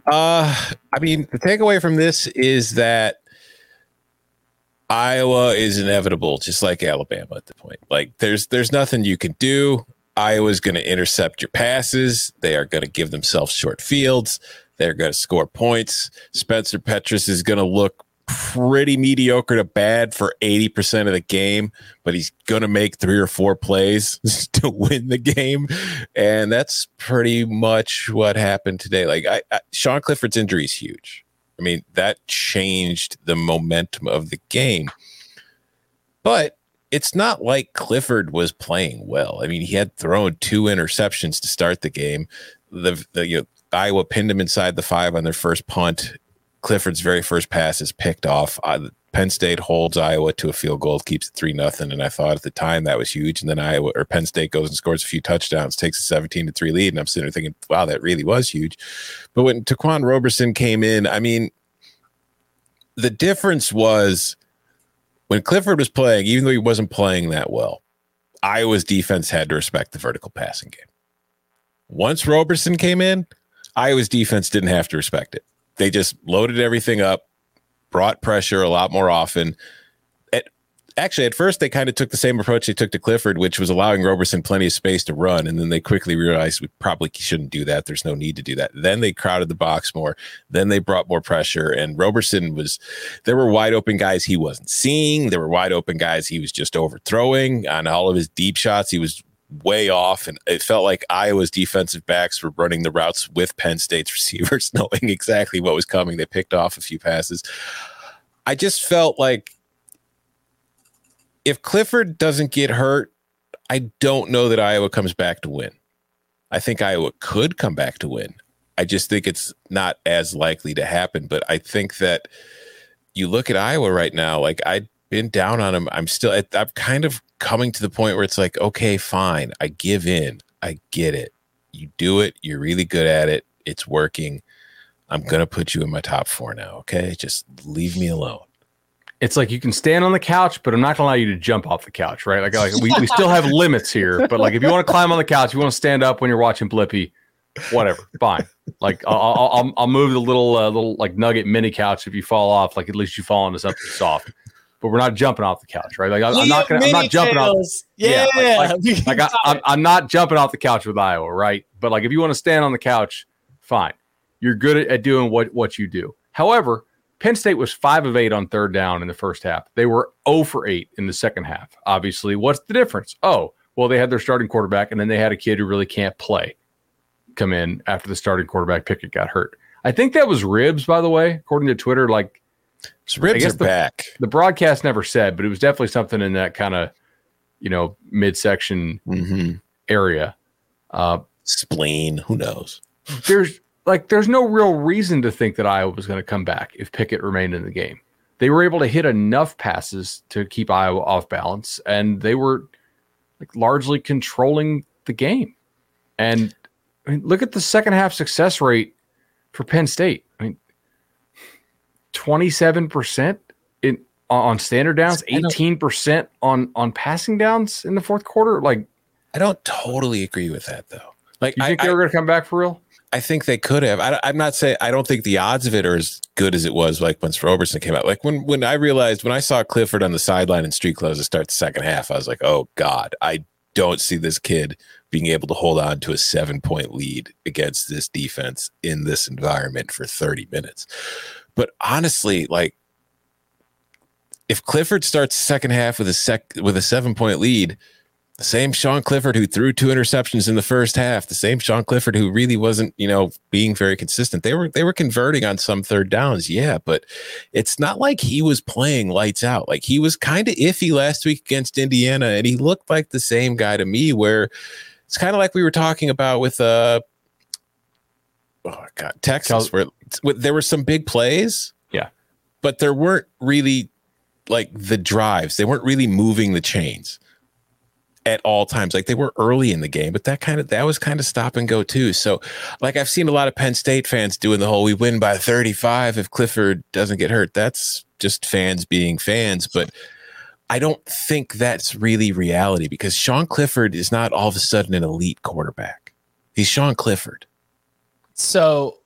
Uh, I mean, the takeaway from this is that Iowa is inevitable, just like Alabama at the point. Like, there's there's nothing you can do. Iowa's going to intercept your passes. They are going to give themselves short fields. They're going to score points. Spencer Petras is going to look pretty mediocre to bad for 80% of the game, but he's going to make three or four plays to win the game. And that's pretty much what happened today. Like, I, I, Sean Clifford's injury is huge. I mean, that changed the momentum of the game. But it's not like Clifford was playing well. I mean, he had thrown two interceptions to start the game. The, the you know, Iowa pinned him inside the five on their first punt. Clifford's very first pass is picked off. Uh, Penn State holds Iowa to a field goal, keeps it three nothing, and I thought at the time that was huge. And then Iowa or Penn State goes and scores a few touchdowns, takes a seventeen to three lead, and I'm sitting there thinking, wow, that really was huge. But when Ta'Quan Roberson came in, I mean, the difference was when Clifford was playing, even though he wasn't playing that well, Iowa's defense had to respect the vertical passing game. Once Roberson came in, Iowa's defense didn't have to respect it. They just loaded everything up, brought pressure a lot more often, At, actually at first they kind of took the same approach they took to Clifford, which was allowing Roberson plenty of space to run, and then they quickly realized we probably shouldn't do that. There's no need to do that. Then they crowded the box more. Then they brought more pressure, and Roberson was there were wide open guys he wasn't seeing. There were wide open guys he was just overthrowing on all of his deep shots. He was way off, and it felt like Iowa's defensive backs were running the routes with Penn State's receivers, knowing exactly what was coming. They picked off a few passes. I just felt like if Clifford doesn't get hurt, I don't know that Iowa comes back to win. I think Iowa could come back to win. I just think it's not as likely to happen. But I think that you look at Iowa right now, like I've been down on him. I'm still, I'm kind of coming to the point where it's like, okay, fine. I give in. I get it. You do it. You're really good at it. It's working. I'm going to put you in my top four now. Okay. Just leave me alone it's like you can stand on the couch, but I'm not gonna allow you to jump off the couch, right? Like, like we, we still have limits here, but like if you want to climb on the couch, you want to stand up when you're watching Blippi, whatever, fine. Like I'll I'll, I'll move the little uh, little like nugget mini couch if you fall off. Like at least you fall into something soft. But we're not jumping off the couch, right? Like I, am not gonna, I'm not jumping off. Yeah, yeah like, like, like I, I'm, I'm not jumping off the couch with Iowa, right? But like if you want to stand on the couch, fine. You're good at, at doing what what you do. However, Penn State was five of eight on third down in the first half. They were 0 for eight in the second half. Obviously, what's the difference? Oh, well, they had their starting quarterback, and then they had a kid who really can't play come in after the starting quarterback Pickett got hurt. I think that was ribs, by the way, according to Twitter. Like ribs are the, back. The broadcast never said, but it was definitely something in that kind of, you know, midsection mm-hmm. area. Uh, Spleen. Who knows? There's like there's no real reason to think that Iowa was going to come back if Pickett remained in the game. They were able to hit enough passes to keep Iowa off balance, and they were like largely controlling the game. And I mean, look at the second half success rate for Penn State. I mean, twenty seven percent in on standard downs, eighteen percent on on passing downs in the fourth quarter. Like, I don't totally agree with that though. Like, you think I, they were going to come back for real? I think they could have. I, am not saying I don't think the odds of it are as good as it was like when Roberson came out. Like when when I realized when I saw Clifford on the sideline in street clothes to start the second half, I was like, oh god, I don't see this kid being able to hold on to a seven point lead against this defense in this environment for 30 minutes. But honestly, like if Clifford starts second half with a sec with a seven point lead, The same Sean Clifford who threw two interceptions in the first half. The same Sean Clifford who really wasn't, you know, being very consistent. They were they were converting on some third downs, yeah, but it's not like he was playing lights out. Like he was kind of iffy last week against Indiana, and he looked like the same guy to me. Where it's kind of like we were talking about with uh, oh god, Texas, where, where there were some big plays, Yeah. but there weren't really like the drives. They weren't really moving the chains at all times. Like they were early in the game, but that kind of that was kind of stop and go too. So, like I've seen a lot of Penn State fans doing the whole "we win by 35 if Clifford doesn't get hurt." That's just fans being fans, but I don't think that's really reality because Sean Clifford is not all of a sudden an elite quarterback. He's Sean Clifford. So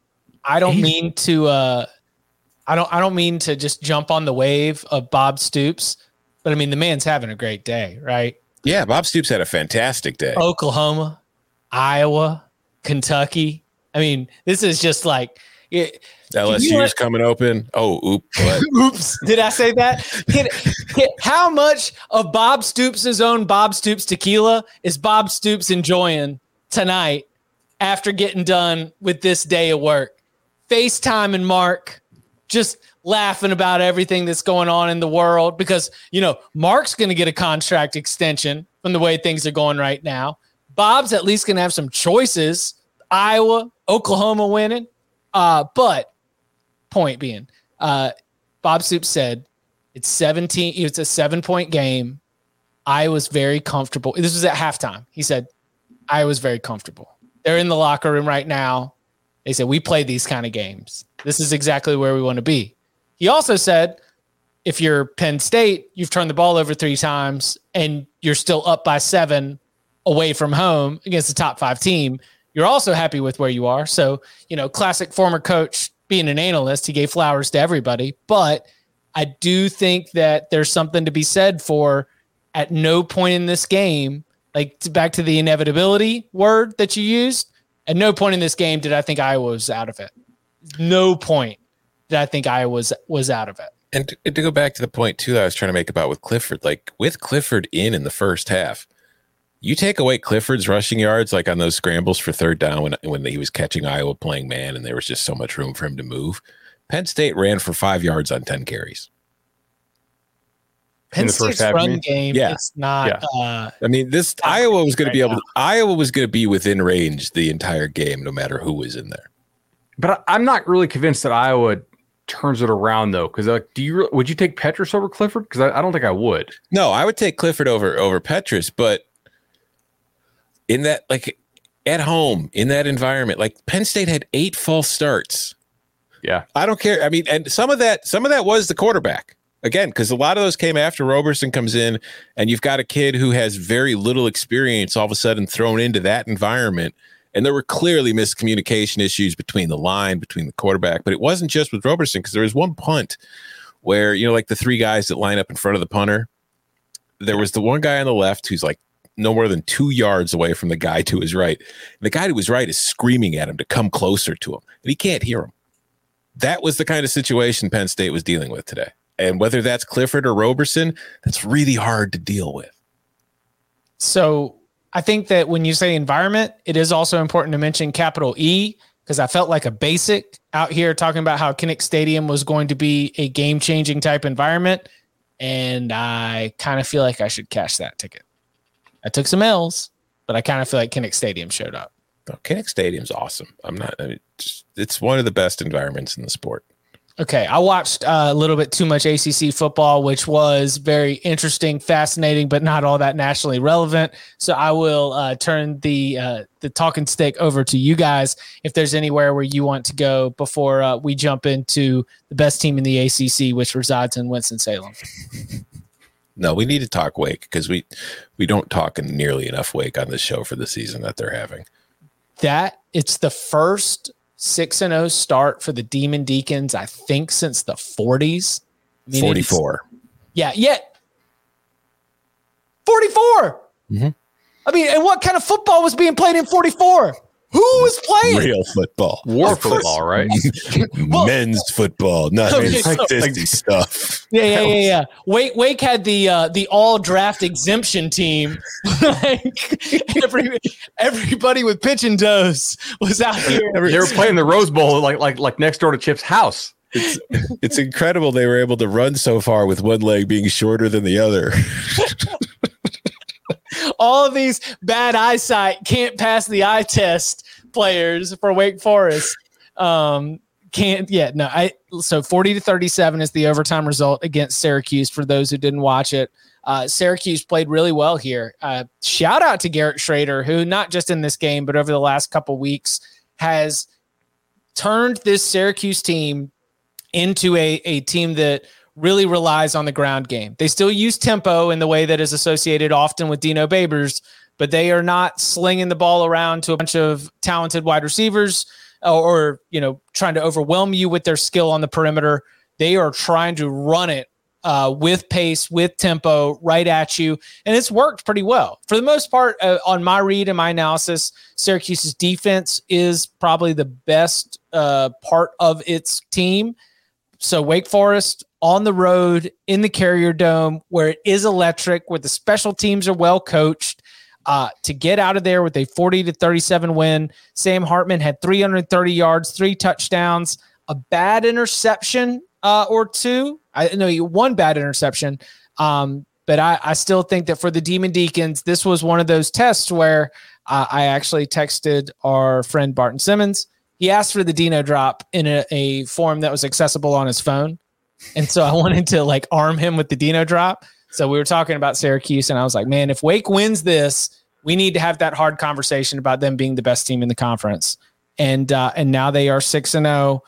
I don't He's- mean to uh I don't I don't mean to just jump on the wave of Bob Stoops, but I mean the man's having a great day, right? Yeah, Bob Stoops had a fantastic day. Oklahoma, Iowa, Kentucky. I mean, this is just like it, LSU's you let- coming open. Oh, oop. Oops, did I say that? Hit, hit, how much of Bob Stoops' own Bob Stoops tequila is Bob Stoops enjoying tonight after getting done with this day of work? FaceTime and Mark just laughing about everything that's going on in the world because, you know, Mark's going to get a contract extension from the way things are going right now. Bob's at least going to have some choices. Iowa, Oklahoma winning. Uh, but point being, uh, Bob Stoops said it's 17, it's a seven point game. I was very comfortable. This was at halftime. He said, I was very comfortable. They're in the locker room right now. They said, We play these kind of games. This is exactly where we want to be. He also said, if you're Penn State, you've turned the ball over three times and you're still up by seven away from home against the top five team, you're also happy with where you are. So, you know, classic former coach being an analyst, he gave flowers to everybody. But I do think that there's something to be said for at no point in this game, like to- back to the inevitability word that you used, at no point in this game did I think Iowa was out of it. No point did I think Iowa was, was out of it. And to, to go back to the point too I was trying to make about with Clifford, like with Clifford in in the first half, you take away Clifford's rushing yards, like on those scrambles for third down when when he was catching Iowa playing man, and there was just so much room for him to move. Penn State ran for five yards on ten carries. Penn In the State's half, run mean? game, Yeah. it's not. Yeah. Uh, I mean, this Iowa was going right to be able. To, Iowa was going to be within range the entire game, no matter who was in there. But I- I'm not really convinced that Iowa turns it around though. Because like, do you would you take Petras over Clifford? Because I, I don't think I would. No, I would take Clifford over over Petras, but in that like at home in that environment, like Penn State had eight false starts. Yeah, I don't care. I mean, and some of that some of that was the quarterback. Again, because a lot of those came after Roberson comes in, and you've got a kid who has very little experience all of a sudden thrown into that environment. And there were clearly miscommunication issues between the line, between the quarterback, but it wasn't just with Roberson because there was one punt where, you know, like the three guys that line up in front of the punter, there was the one guy on the left who's like no more than two yards away from the guy to his right. And the guy to his right is screaming at him to come closer to him, and he can't hear him. That was the kind of situation Penn State was dealing with today. And whether that's Clifford or Roberson, that's really hard to deal with. So I think that when you say environment, it is also important to mention capital E because I felt like a basic out here talking about how Kinnick Stadium was going to be a game changing type environment. And I kind of feel like I should cash that ticket. I took some L's, but I kind of feel like Kinnick Stadium showed up. No, Kinnick Stadium's awesome. I'm not, I mean, it's one of the best environments in the sport. Okay, I watched uh, a little bit too much ACC football, which was very interesting, fascinating, but not all that nationally relevant. So I will uh, turn the uh, the talking stick over to you guys. If there's anywhere where you want to go before uh, we jump into the best team in the ACC, which resides in Winston Salem. No, we need to talk Wake because we we don't talk nearly enough Wake on this show for the season that they're having. That it's the first six and zero start for the Demon Deacons, I think, since the 40s. I mean, 44. Yeah, yeah. 44. Mhm. I mean, and what kind of football was being played in 44? Who was playing? Real football. War football, right? Well- Men's football, not Okay, men's so- sissy stuff. Yeah, yeah, yeah, yeah. Wake Wake had the uh, the all draft exemption team. like every everybody with pitching toes was out here. they were playing the Rose Bowl like like like next door to Chip's house. It's, it's incredible they were able to run so far with one leg being shorter than the other. All of these bad eyesight can't pass the eye test players for Wake Forest. Um, can't yeah no I so 40 to 37 is the overtime result against Syracuse for those who didn't watch it. Uh, Syracuse played really well here. Uh, shout out to Garrett Shrader, who not just in this game, but over the last couple weeks has turned this Syracuse team into a, a team that really relies on the ground game. They still use tempo in the way that is associated often with Dino Babers, but they are not slinging the ball around to a bunch of talented wide receivers or, or you know trying to overwhelm you with their skill on the perimeter. They are trying to run it uh, with pace, with tempo, right at you, and it's worked pretty well for the most part. Uh, on my read and my analysis, Syracuse's defense is probably the best uh, part of its team. So Wake Forest on the road in the Carrier Dome, where it is electric, where the special teams are well coached. Uh, to get out of there with a 40 to 37 win. Sam Hartman had 330 yards, three touchdowns, a bad interception uh, or two. I know he one bad interception. Um, but I, I still think that for the Demon Deacons, this was one of those tests where uh, I actually texted our friend Barton Simmons. He asked for the Dino drop in a, a form that was accessible on his phone. And so I wanted to like arm him with the Dino drop. So we were talking about Syracuse, and I was like, man, if Wake wins this, we need to have that hard conversation about them being the best team in the conference. And uh, and now they are six and zero.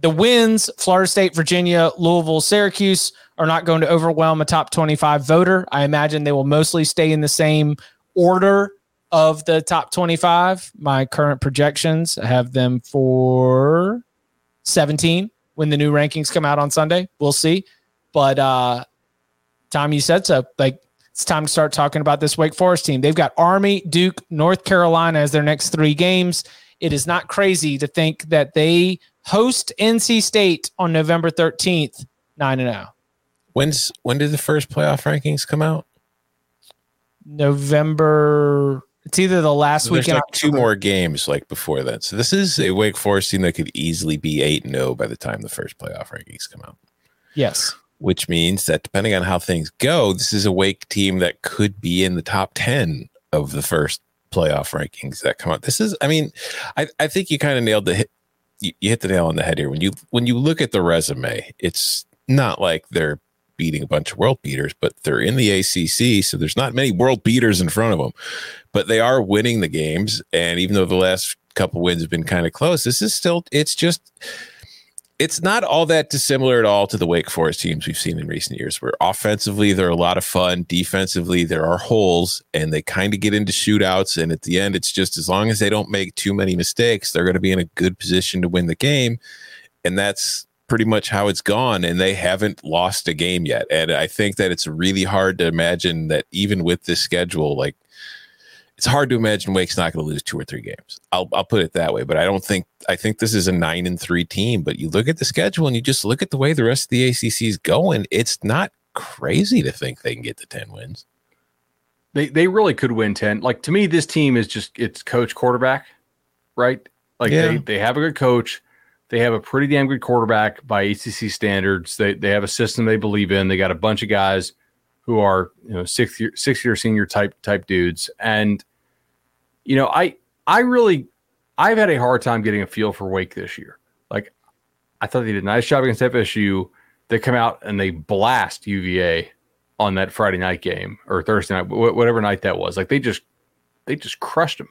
The wins, Florida State, Virginia, Louisville, Syracuse, are not going to overwhelm a top twenty-five voter. I imagine they will mostly stay in the same order of the top twenty-five. My current projections have them for seventeen when the new rankings come out on Sunday. We'll see. But uh Tom, you said so. Like it's time to start talking about this Wake Forest team. They've got Army, Duke, North Carolina as their next three games. It is not crazy to think that they host NC State on November 13th, 9 and oh. 0. When's when did the first playoff rankings come out? November it's either the last week. There's like two more games like before that. So this is a Wake Forest team that could easily be eight and zero by the time the first playoff rankings come out. Yes. Which means that depending on how things go, this is a Wake team that could be in the top ten of the first playoff rankings that come out. This is, I mean, I, I think you kind of nailed the hit. You, you hit the nail on the head here. When you when you look at the resume, it's not like they're beating a bunch of world beaters, but they're in the ACC, so there's not many world beaters in front of them. But they are winning the games, and even though the last couple wins have been kind of close, this is still it's just it's not all that dissimilar at all to the Wake Forest teams we've seen in recent years, where offensively they're a lot of fun, defensively there are holes, and they kind of get into shootouts. And at the end, it's just as long as they don't make too many mistakes, they're going to be in a good position to win the game. And that's pretty much how it's gone. And they haven't lost a game yet. And I think that it's really hard to imagine that even with this schedule, like it's hard to imagine Wake's not going to lose two or three games. I'll I'll put it that way. But I don't think I think this is a nine and three team. But you look at the schedule and you just look at the way the rest of the ACC is going. It's not crazy to think they can get to ten wins. They they really could win 10. Like to me, this team is just it's coach quarterback, right? Like Yeah. they, they have a good coach. They have a pretty damn good quarterback by ACC standards. They they have a system they believe in. They got a bunch of guys who are you know six year six year senior type type dudes. And you know, I I really I've had a hard time getting a feel for Wake this year. Like I thought they did a nice job against FSU. They come out and they blast UVA on that Friday night game or Thursday night, wh- whatever night that was. Like they just they just crushed them.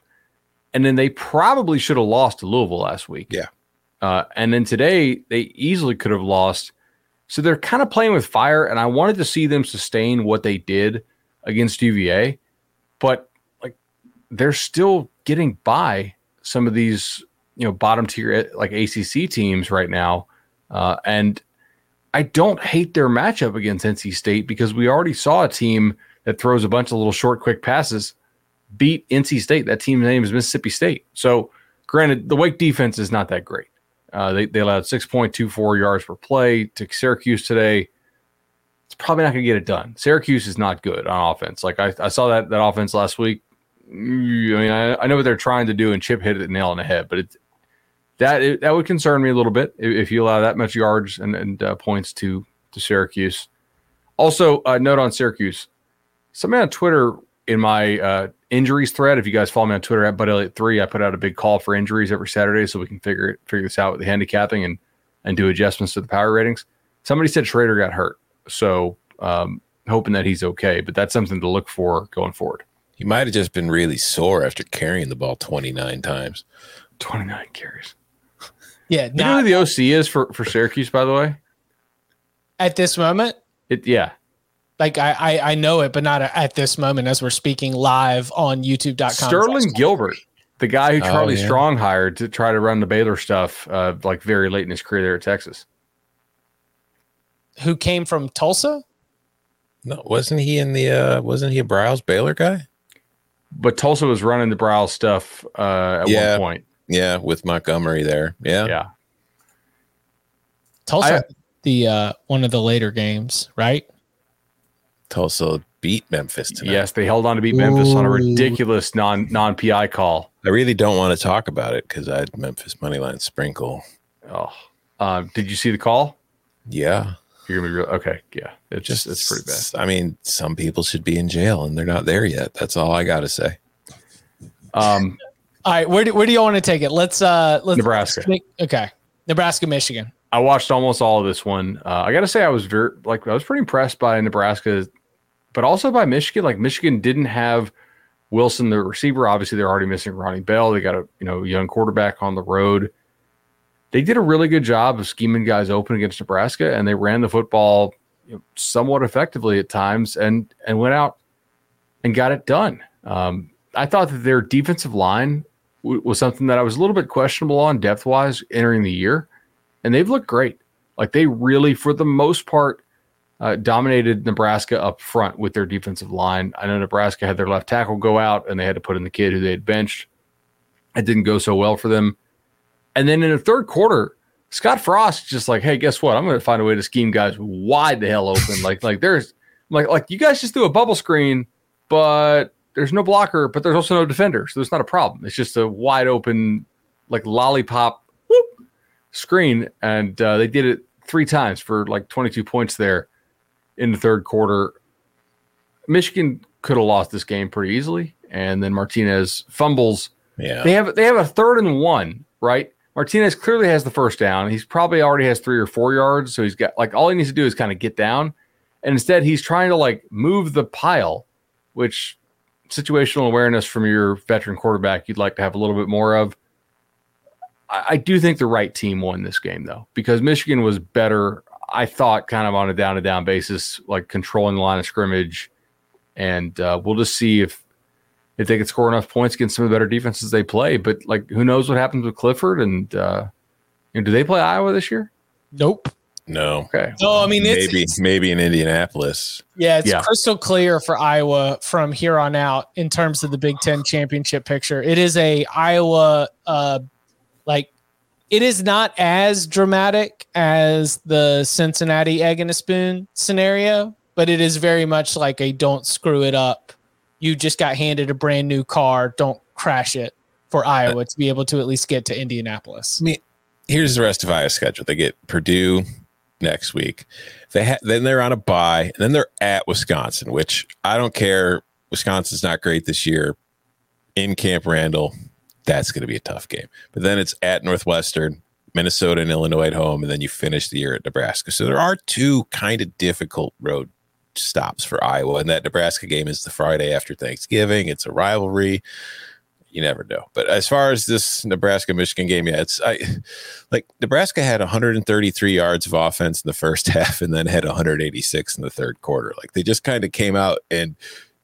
And then they probably should have lost to Louisville last week. Yeah. Uh, and then today they easily could have lost. So they're kind of playing with fire, and I wanted to see them sustain what they did against UVA, but like they're still getting by some of these you know bottom tier like ACC teams right now, uh, and I don't hate their matchup against NC State because we already saw a team that throws a bunch of little short, quick passes beat NC State. That team's name is Mississippi State. So, granted, the Wake defense is not that great. Uh, they, they allowed 6.24 yards per play to Syracuse today. It's probably not going to get it done. Syracuse is not good on offense. Like I, I saw that that offense last week. I mean, I, I know what they're trying to do, and Chip hit it nail on the head, but it, that it, that would concern me a little bit if, if you allow that much yards and, and uh, points to to Syracuse. Also, uh, note on Syracuse, somebody on Twitter in my uh, injuries thread. If you guys follow me on Twitter at Bud Elliott three, I put out a big call for injuries every Saturday so we can figure figure this out with the handicapping and and do adjustments to the power ratings. Somebody said Shrader got hurt, so um, hoping that he's okay. But that's something to look for going forward. He might have just been really sore after carrying the ball 29 times. 29 carries. Yeah, you know who the OC is for for Syracuse, by the way. At this moment, it yeah, like I, I, I know it, but not at this moment as we're speaking live on YouTube.com. Sterling Gilbert, the guy who Charlie oh, yeah. Strong hired to try to run the Baylor stuff, uh, like very late in his career there at Texas. Who came from Tulsa? No, wasn't he in the? uh Wasn't he a Briles Baylor guy? But Tulsa was running the Briles stuff uh, at yeah. one point. Yeah, with Montgomery there. Yeah, yeah. Tulsa, I, the uh one of the later games, right? Tulsa beat Memphis tonight. Yes, they held on to beat Memphis Ooh. on a ridiculous non non PI call. I really don't want to talk about it because I had Memphis money line sprinkle. Oh, uh, did you see the call? Yeah, you're gonna be real. Okay, yeah, it's just it's pretty bad. I mean, some people should be in jail and they're not there yet. That's all I got to say. Um, all right, where do where do you want to take it? Let's uh, let's Nebraska. Okay, Nebraska, Michigan. I watched almost all of this one. Uh, I got to say, I was very like I was pretty impressed by Nebraska but also by Michigan. Like Michigan didn't have Wilson, the receiver. Obviously, they're already missing Ronnie Bell. They got a you know young quarterback on the road. They did a really good job of scheming guys open against Nebraska, and they ran the football you know, somewhat effectively at times, and and went out and got it done. Um, I thought that their defensive line w- was something that I was a little bit questionable on depth wise entering the year, and they've looked great. Like they really, for the most part, uh, dominated Nebraska up front with their defensive line. I know Nebraska had their left tackle go out and they had to put in the kid who they had benched. It didn't go so well for them. And then in the third quarter, Scott Frost just like, hey, guess what? I'm going to find a way to scheme guys wide the hell open. like, like there's like, like you guys just do a bubble screen, but there's no blocker, but there's also no defender, so there's not a problem. It's just a wide open, like lollipop whoop, screen, and uh, they did it three times for like 22 points there in the third quarter. Michigan could have lost this game pretty easily, and then Martinez fumbles. Yeah, they have they have a third and one, right? Martinez clearly has the first down. He's probably already has three or four yards, so he's got like all he needs to do is kind of get down, and instead he's trying to like move the pile, which situational awareness from your veteran quarterback you'd like to have a little bit more of. I, I do think the right team won this game though, because Michigan was better I thought kind of on a down to down basis, like controlling the line of scrimmage, and uh, we'll just see if if they can score enough points against some of the better defenses they play. But like, who knows what happens with Clifford and uh, you know, do they play Iowa this year? Nope. No. Okay. No, I mean it's, maybe it's, maybe in Indianapolis. Yeah, it's yeah. crystal clear for Iowa from here on out in terms of the Big Ten championship picture. It is a Iowa uh, like it is not as dramatic as the Cincinnati egg and a spoon scenario, but it is very much like a don't screw it up. You just got handed a brand new car. Don't crash it for Iowa uh, to be able to at least get to Indianapolis. I mean, here's the rest of Iowa's schedule. They get Purdue next week. They ha- then they're on a bye, and then they're at Wisconsin, which I don't care. Wisconsin's not great this year. In Camp Randall, that's going to be a tough game. But then it's at Northwestern, Minnesota, and Illinois at home, and then you finish the year at Nebraska. So there are two kind of difficult road stops for Iowa, and that Nebraska game is the Friday after Thanksgiving. It's a rivalry. You never know. But as far as this Nebraska Michigan game, yeah, it's I like Nebraska had 133 yards of offense in the first half and then had 186 in the third quarter. Like they just kind of came out and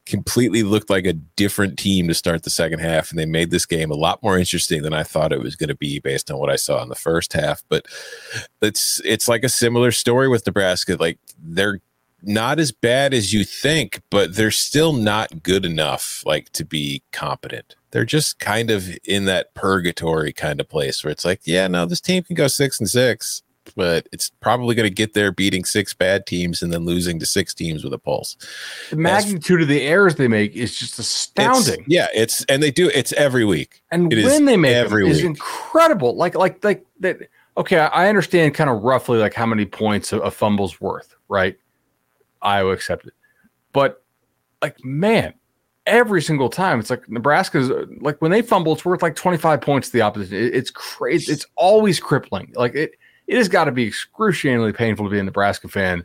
completely looked like a different team to start the second half, and they made this game a lot more interesting than I thought it was going to be based on what I saw in the first half. But it's it's like a similar story with Nebraska. Like they're not as bad as you think, but they're still not good enough like to be competent. They're just kind of in that purgatory kind of place where it's like, yeah, no, this team can go six and six, but it's probably going to get there beating six bad teams and then losing to six teams with a pulse. The magnitude of the errors they make is just astounding. It's, yeah, it's and they do it's every week. And It when they make every them is incredible. Like like like that. Okay, I understand kind of roughly like how many points a, a fumble's worth, right? Iowa accepted, but like man, every single time it's like Nebraska's like when they fumble, it's worth like twenty five points to the opposition. It- it's crazy. It's always crippling. Like it, it has got to be excruciatingly painful to be a Nebraska fan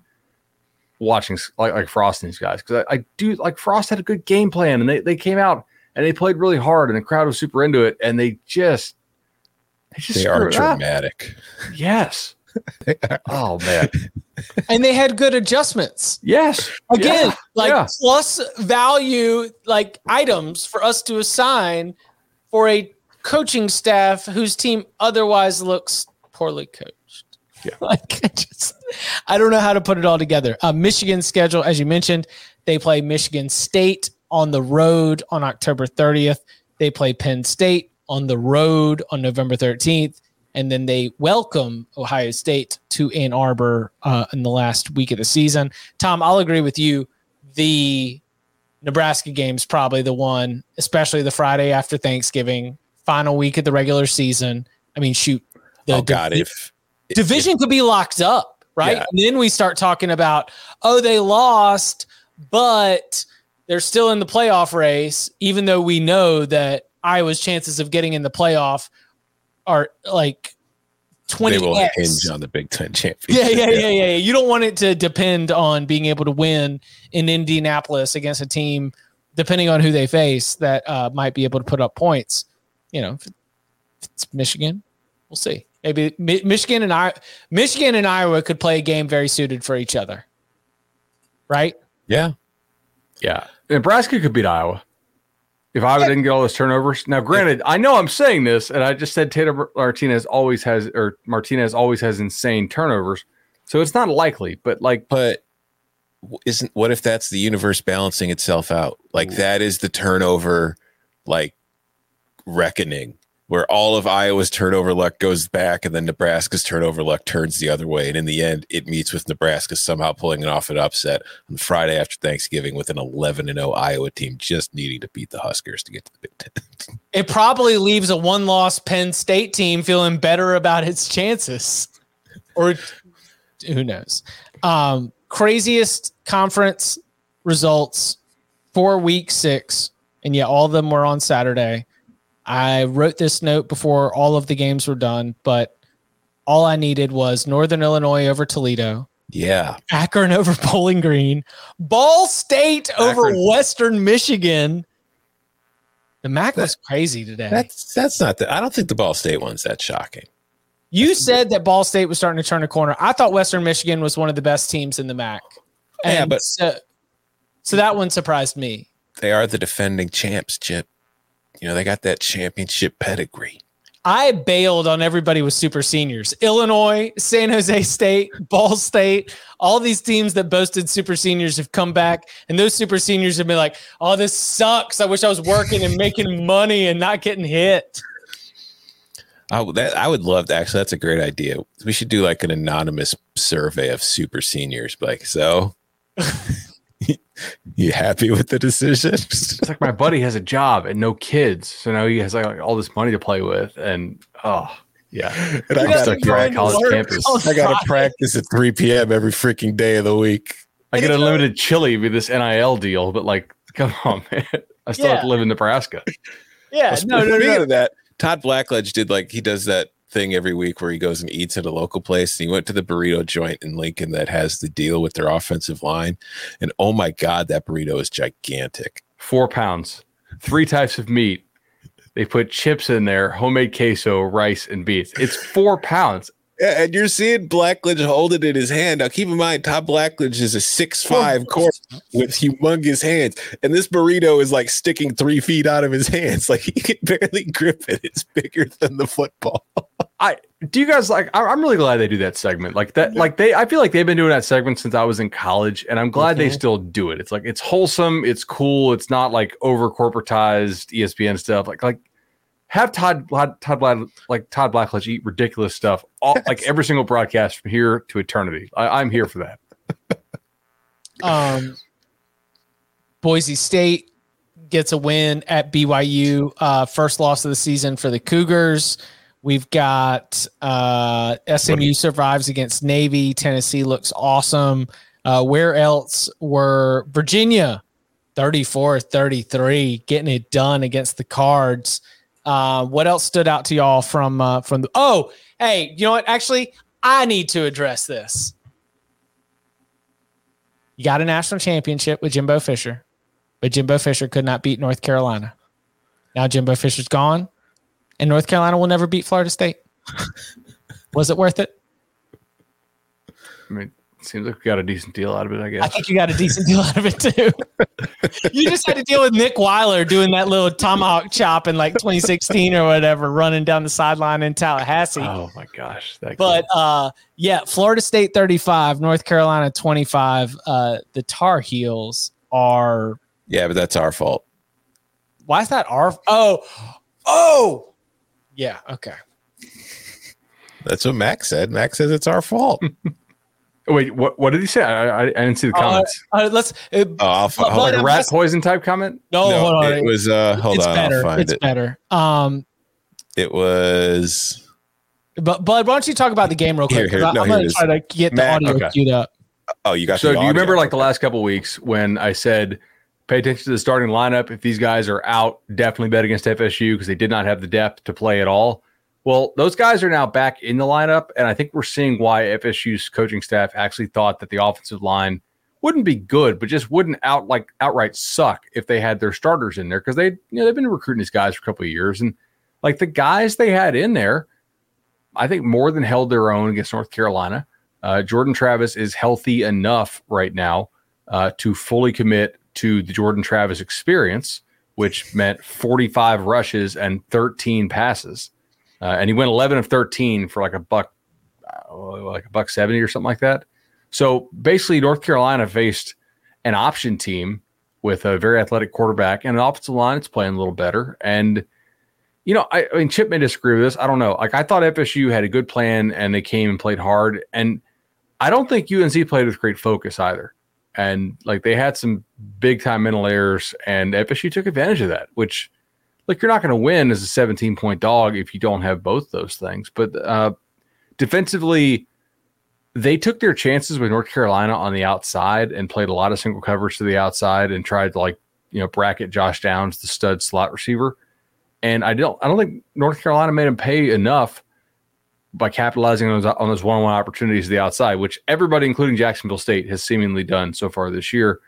watching like like Frost and these guys because I, I do like Frost had a good game plan and they they came out and they played really hard and the crowd was super into it and they just they just They are screw it up. dramatic. Yes. oh man. and they had good adjustments. Yes. Again, Yeah. like Yeah. plus value, like items for us to assign for a coaching staff whose team otherwise looks poorly coached. Yeah. like I just, I don't know how to put it all together. Uh, Michigan's schedule, as you mentioned, they play Michigan State on the road on October 30th. They play Penn State on the road on November 13th. And then they welcome Ohio State to Ann Arbor uh, in the last week of the season. Tom, I'll agree with you. The Nebraska game's probably the one, especially the Friday after Thanksgiving, final week of the regular season. I mean, shoot, the oh God, div- if division could be locked up, right? Yeah. And then we start talking about, oh, they lost, but they're still in the playoff race, even though we know that Iowa's chances of getting in the playoff are like 20 they 20 will X. hinge on the Big Ten championship. Yeah, yeah, yeah, yeah, yeah. You don't want it to depend on being able to win in Indianapolis against a team, depending on who they face, that uh, might be able to put up points. You know, if it's Michigan, we'll see. Maybe Michigan and I, Michigan and Iowa could play a game very suited for each other, right? Yeah. Yeah. Nebraska could beat Iowa. If Iowa didn't get all those turnovers. Now, granted, I know I'm saying this, and I just said Taylor Martinez always has or Martinez always has insane turnovers. So it's not likely, but like But isn't what if that's the universe balancing itself out? Like that is the turnover like reckoning where all of Iowa's turnover luck goes back and then Nebraska's turnover luck turns the other way. And in the end, it meets with Nebraska somehow pulling it off an upset on Friday after Thanksgiving with an 11 and 0 Iowa team just needing to beat the Huskers to get to the Big Ten. It probably leaves a one loss Penn State team feeling better about its chances. Or who knows? Um, craziest conference results for week six. And yeah, all of them were on Saturday. I wrote this note before all of the games were done, but all I needed was Northern Illinois over Toledo, yeah. Akron over Bowling Green, Ball State over Akron. Western Michigan. The MAC was crazy today. That's that's not the I don't think the Ball State one's that shocking. You said that Ball State was starting to turn a corner. I thought Western Michigan was one of the best teams in the MAC. Yeah, but- so, so that one surprised me. They are the defending champs, Chip. You know, they got that championship pedigree. I bailed on everybody with super seniors. Illinois, San Jose State, Ball State, all these teams that boasted super seniors have come back, and those super seniors have been like, "Oh, this sucks. I wish I was working and making money and not getting hit." I that, I would love to actually. That's a great idea. We should do like an anonymous survey of super seniors. Like, so you happy with the decision? it's like my buddy has a job and no kids, so now he has like all this money to play with, and oh yeah, And I You got gotta to go college work campus. on oh, I got to practice at 3 p.m. every freaking day of the week. I get a- unlimited chili with this NIL deal, but like, come on, man, I still have to live in Nebraska. Yeah, Well, no, no, speaking no. of that, Todd Blackledge did like he does that thing every week where he goes and eats at a local place. And he went to the burrito joint in Lincoln that has the deal with their offensive line. And oh my God, that burrito is gigantic. Four pounds, three types of meat. They put chips in there, homemade queso, rice, and beets. It's four pounds. Yeah, and you're seeing Blackledge hold it in his hand. Now, keep in mind, Todd Blackledge is a six-five corp with humongous hands, and this burrito is like sticking three feet out of his hands. Like he can barely grip it. It's bigger than the football. I do you guys like? I, am really glad they do that segment like that. Like they, I feel like they've been doing that segment since I was in college, and I'm glad they mhm. still do it. It's like it's wholesome, it's cool, it's not like over corporatized ESPN stuff. Like like have Todd Todd like Todd Blackledge eat ridiculous stuff all, yes. like every single broadcast from here to eternity. I, I'm here for that. um, Boise State gets a win at BYU. Uh, first loss of the season for the Cougars. We've got uh, SMU survives against Navy. Tennessee looks awesome. Uh, where else were Virginia 34 33 getting it done against the Cards? Uh, what else stood out to y'all from uh, from the? Oh, hey, you know what? Actually, I need to address this. You got a national championship with Jimbo Fisher, but Jimbo Fisher could not beat North Carolina. Now Jimbo Fisher's gone, and North Carolina will never beat Florida State. Was it worth it? I mean, Seems like we got a decent deal out of it, I guess. I think you got a decent deal out of it too. you just had to deal with Nick Weiler doing that little tomahawk chop in like 2016 or whatever, running down the sideline in Tallahassee. Oh my gosh. but uh, yeah, Florida State 35, North Carolina 25. Uh, the Tar Heels are. Yeah, but that's our fault. Why is that our? Oh, oh, yeah. Okay. That's what Max said. Max says it's our fault. Wait, what? What did he say? I, I, I didn't see the uh, comments. Uh, uh, let's. Uh, oh, I'll, I'll, like a rat poison type comment. No, no hold on. It was. Uh, hold it's on. Better. it's it. better. Um, it was. But but why don't you talk about the game real quick? Here, here, no, I'm going to try to get Matt, the audio okay. queued up. Oh, you got. So do you remember like the last couple weeks when I said, pay attention to the starting lineup. If these guys are out, definitely bet against FSU because they did not have the depth to play at all. Well, those guys are now back in the lineup, and I think we're seeing why FSU's coaching staff actually thought that the offensive line wouldn't be good, but just wouldn't out like outright suck if they had their starters in there because they you know they've been recruiting these guys for a couple of years, and like the guys they had in there, I think more than held their own against North Carolina. Uh, Jordan Travis is healthy enough right now uh, to fully commit to the Jordan Travis experience, which meant 45 rushes and 13 passes. Uh, and he went 11 of 13 for like a buck, uh, like a buck 70 or something like that. So basically, North Carolina faced an option team with a very athletic quarterback and an offensive line that's playing a little better. And, you know, I, I mean, Chip may disagree with this. I don't know. Like, I thought FSU had a good plan and they came and played hard. And I don't think UNC played with great focus either. And like, they had some big time mental errors, and FSU took advantage of that, which like you're not going to win as a 17 point dog if you don't have both those things. But uh, defensively, they took their chances with North Carolina on the outside and played a lot of single coverage to the outside and tried to like you know bracket Josh Downs, the stud slot receiver. And I don't I don't think North Carolina made him pay enough by capitalizing on those, on those one-on-one opportunities to the outside, which everybody, including Jacksonville State, has seemingly done so far this year.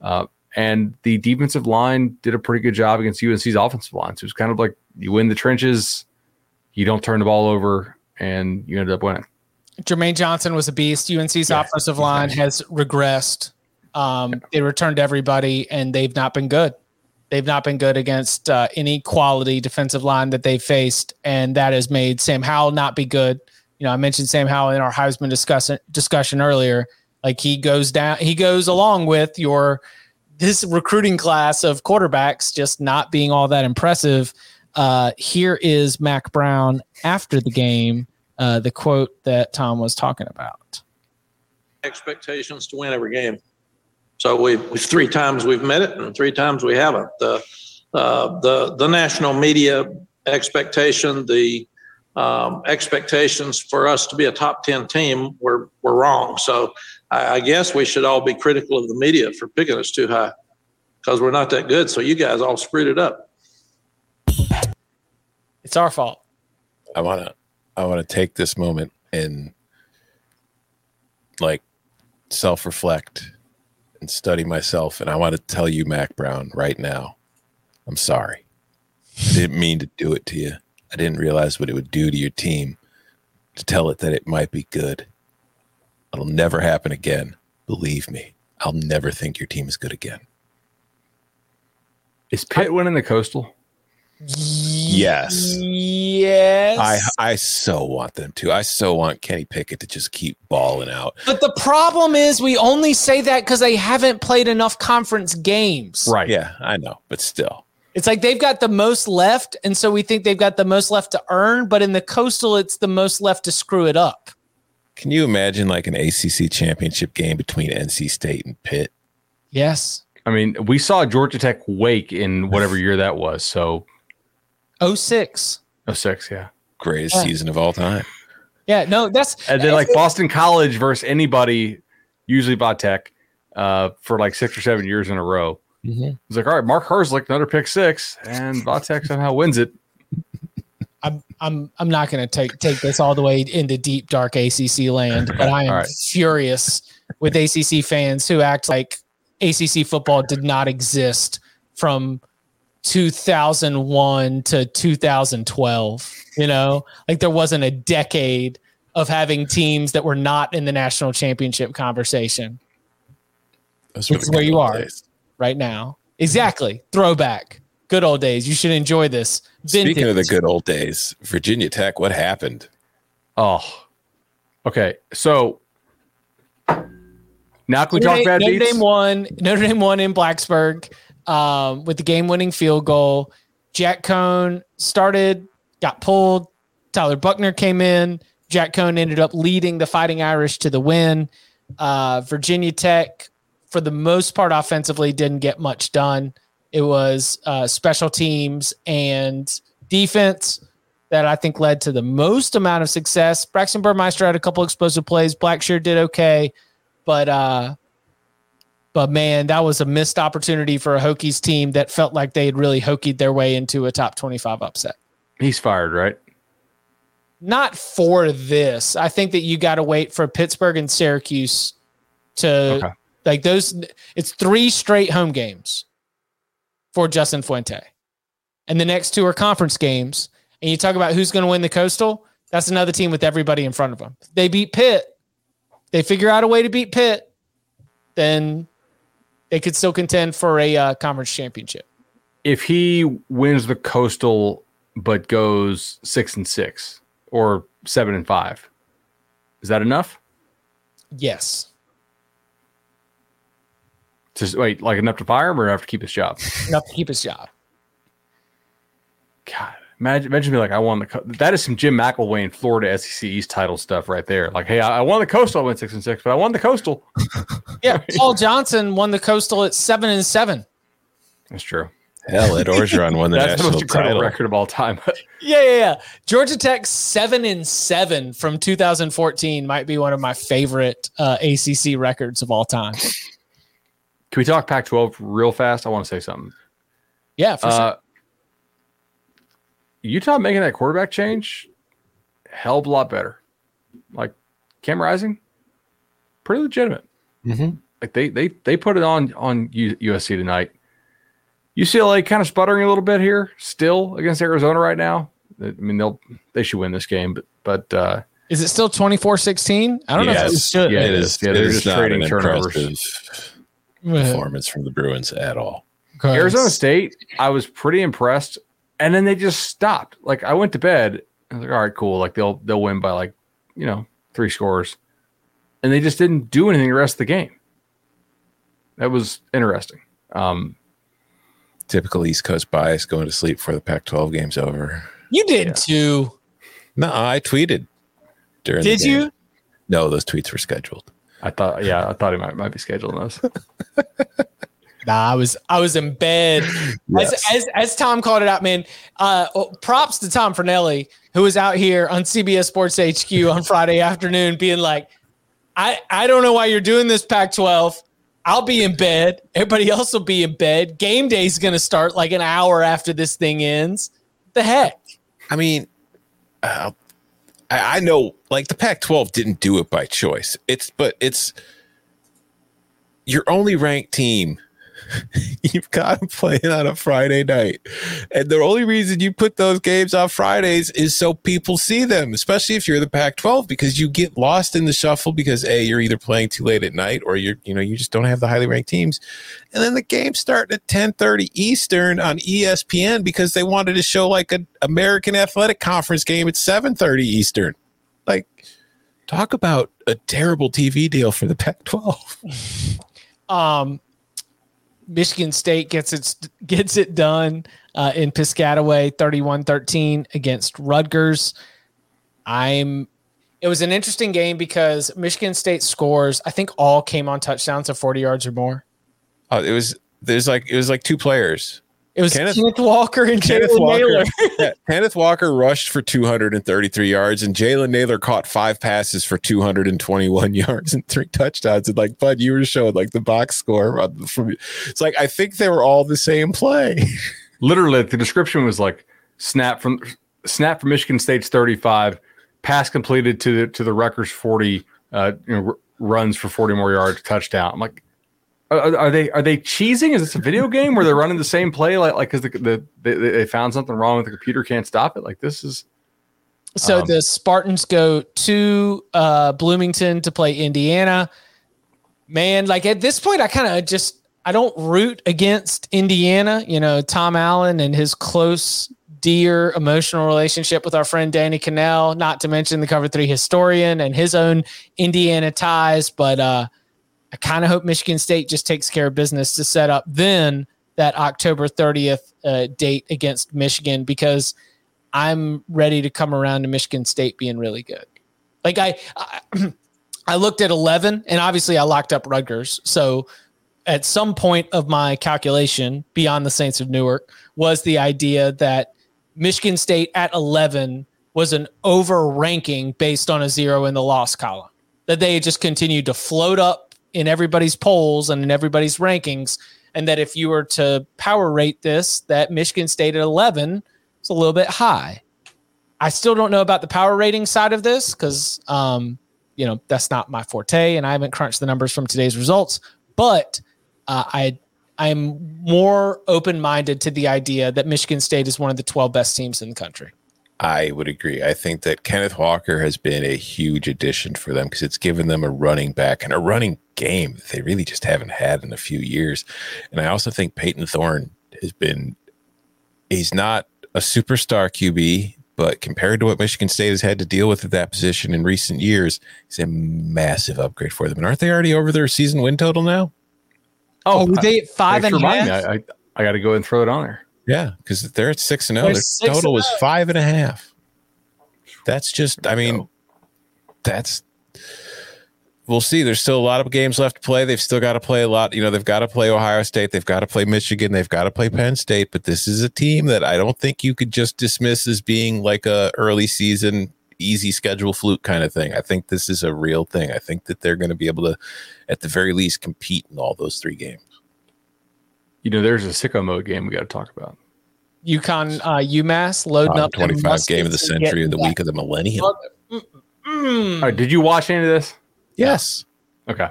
Uh, and the defensive line did a pretty good job against UNC's offensive line. So was kind of like you win the trenches, you don't turn the ball over, and you end up winning. Jermaine Johnson was a beast. UNC's yeah, offensive line has regressed. Um, they returned everybody, and they've not been good. They've not been good against uh, any quality defensive line that they faced, and that has made Sam Howell not be good. You know, I mentioned Sam Howell in our Heisman discussion discussion earlier. Like he goes down, he goes along with your this recruiting class of quarterbacks just not being all that impressive. Uh, here is Mack Brown after the game, uh, the quote that Tom was talking about. Expectations to win every game. So we've three times we've met it, and three times we haven't. The uh, the the national media expectation, the um, expectations for us to be a top ten team were were wrong. So I, I guess we should all be critical of the media for picking us too high because we're not that good. So you guys all screwed it up. It's our fault. I want to I want to take this moment and like self reflect and study myself. And I want to tell you, Mack Brown, right now, I'm sorry. I didn't mean to do it to you. I didn't realize what it would do to your team to tell it that it might be good. It'll never happen again. Believe me, I'll never think your team is good again. Is Pitt winning the Coastal? Yes. Yes. I I so want them to. I so want Kenny Pickett to just keep balling out. but the problem is we only say that because they haven't played enough conference games. Right. Yeah, I know, but still. It's like they've got the most left, and so we think they've got the most left to earn. But in the coastal, it's the most left to screw it up. Can you imagine like an ACC championship game between NC State and Pitt? Yes. I mean, we saw Georgia Tech wake in whatever year that was. So, 06. oh six, yeah. Greatest Yeah. season of all time. Yeah, no, that's And then like Boston College versus anybody, usually by Tech, uh, for like six or seven years in a row. Mhm. It's like, all right, Mark Herzlich, another pick six, and Va Tech somehow wins it. I'm I'm I'm not going to take take this all the way into deep dark ACC land, but I am right. furious with ACC fans who act like ACC football did not exist from 2001 to 2012. You know, like there wasn't a decade of having teams that were not in the national championship conversation That's where you are. right now. Exactly, throwback, good old days. You should enjoy this. Speaking of the good old days, Virginia Tech, what happened? Oh, okay. So now can we Notre talk Dame, bad Notre beats? Dame won. Notre Dame won in Blacksburg um, with the game-winning field goal. Jack Coan started, got pulled. Tyler Buchner came in. Jack Coan ended up leading the Fighting Irish to the win. Uh, Virginia Tech, for the most part, offensively didn't get much done. It was uh, special teams and defense that I think led to the most amount of success. Braxton Burmeister had a couple explosive plays. Blackshear did okay, but uh, but man, that was a missed opportunity for a Hokies team that felt like they had really hokied their way into a top twenty-five upset. He's fired, right? Not for this. I think that you got to wait for Pittsburgh and Syracuse to Okay. like those. It's three straight home games for Justin Fuente, and the next two are conference games. And you talk about who's going to win the Coastal. That's another team with everybody in front of them. They beat Pitt. They figure out a way to beat Pitt. Then they could still contend for a uh, conference championship. If he wins the coastal but goes six and six or seven and five, is that enough? Yes, To wait, like enough to fire him or enough to keep his job? enough to keep his job. God, imagine, imagine me like I won the. Co- that is some Jim McElwain Florida SEC East title stuff right there. Like, hey, I, I won the coastal. I went six and six, but I won the coastal. Yeah, Paul Johnson won the Coastal at seven and seven. That's true. Hell, Ed Orgeron won the That's the national most incredible title. record of all time. Yeah, yeah, yeah. Georgia Tech seven and seven from 2014 might be one of my favorite uh, ACC records of all time. Can we talk Pac-12 real fast? I want to say something. Yeah, for sure. Uh, Utah making that quarterback change, hell of a lot better. Like Cam Rising, pretty legitimate. Mhm. Like they they they put it on on USC tonight. UCLA kind of sputtering a little bit here, still against Arizona right now. I mean they'll they should win this game, but but uh, Is it still 24-16? I don't know if it Yes, should. Yeah, it it is. is. Yeah, they're is just trading an turnovers. Impressive performance from the Bruins at all. Arizona State, I was pretty impressed, and then they just stopped. Like I went to bed, I was like, all right, cool. Like they'll they'll win by like you know three scores, and they just didn't do anything the rest of the game. That was interesting. Um, Typical East Coast bias going to sleep before the Pac 12 game's over. You did Yeah. too. No, I tweeted during Did the game. you? No, those tweets were scheduled. I thought, yeah, I thought he might might be scheduling those. Nah, I was I was in bed. Yes. As, as as Tom called it out, man. Uh, oh, props to Tom Fornelli, who was out here on CBS Sports HQ on Friday afternoon, being like, "I I don't know why you're doing this, Pac-12. I'll be in bed. Everybody else will be in bed. Game day's gonna start like an hour after this thing ends. The heck? I mean, uh, I, I know like the Pac 12 didn't do it by choice. It's, but it's your only ranked team You've got them playing on a Friday night. And the only reason you put those games on Fridays is so people see them, especially if you're the Pac 12, because you get lost in the shuffle because A, you're either playing too late at night or you're, you know, you just don't have the highly ranked teams. And then the game starting at 1030 Eastern on ESPN because they wanted to show like an American Athletic Conference game at 730 Eastern. Like, talk about a terrible TV deal for the Pac 12. um, Michigan State gets its gets it done uh, in Piscataway 31-13 against Rutgers. I'm it was an interesting game because Michigan State scores, I think all came on touchdowns of 40 yards or more. Oh, it was there's like it was like two players. It was Kenneth, Kenneth Walker and Kenneth Jalen Walker, Nailor. yeah, Kenneth Walker rushed for 233 yards, and Jalen Nailor caught five passes for 221 yards and three touchdowns. And like, Bud, you were showing like the box score from. It's like I think they were all the same play. Literally, the description was like snap from snap from Michigan State's 35, pass completed to the to the Rutgers 40, uh, you know, r- runs for 40 more yards, touchdown. I'm like, are, are, they are they cheesing? Is this a video game where they're running the same play like like because the, the they, they found something wrong with the computer can't stop it? Like this is. So um, the Spartans go to uh, Bloomington to play Indiana. Man, like at this point, I kind of just I don't root against Indiana. You know, Tom Allen and his close, dear, emotional relationship with our friend Danny Kanell. Not to mention the Cover Three historian and his own Indiana ties, but. uh I kind of hope Michigan State just takes care of business to set up then that October 30th uh, date against Michigan because I'm ready to come around to Michigan State being really good. Like I, I, I looked at 11 and obviously I locked up Rutgers. So at some point of my calculation beyond the Saints of Newark was the idea that Michigan State at 11 was an over ranking based on a zero in the loss column. That they just continued to float up in everybody's polls and in everybody's rankings. And that if you were to power rate this, that Michigan State at 11 is a little bit high. I still don't know about the power rating side of this because, um, you know, that's not my forte, and I haven't crunched the numbers from today's results. But uh, I I'm more open minded to the idea that Michigan State is one of the 12 best teams in the country. I would agree. I think that Kenneth Walker has been a huge addition for them because it's given them a running back and a running game that they really just haven't had in a few years. And I also think Payton Thorne has been, he's not a superstar QB, but compared to what Michigan State has had to deal with at that position in recent years, he's a massive upgrade for them. And aren't they already over their season win total now? Oh, oh they at five and a half? I, I, I got to go and throw it on there. Yeah, because they're at six and oh. zero. Their total was five and a half. That's just, I mean, that's. We'll see. There's still a lot of games left to play. They've still got to play a lot. You know, they've got to play Ohio State. They've got to play Michigan. They've got to play Penn State. But this is a team that I don't think you could just dismiss as being like a early season easy schedule fluke kind of thing. I think this is a real thing. I think that they're going to be able to, at the very least, compete in all those three games. You know, there's a sicko mode game we got to talk about. UConn, uh, UMass loading up 25 game of the century of the week of the millennium. Mm. did you watch any of this? Yes. Okay.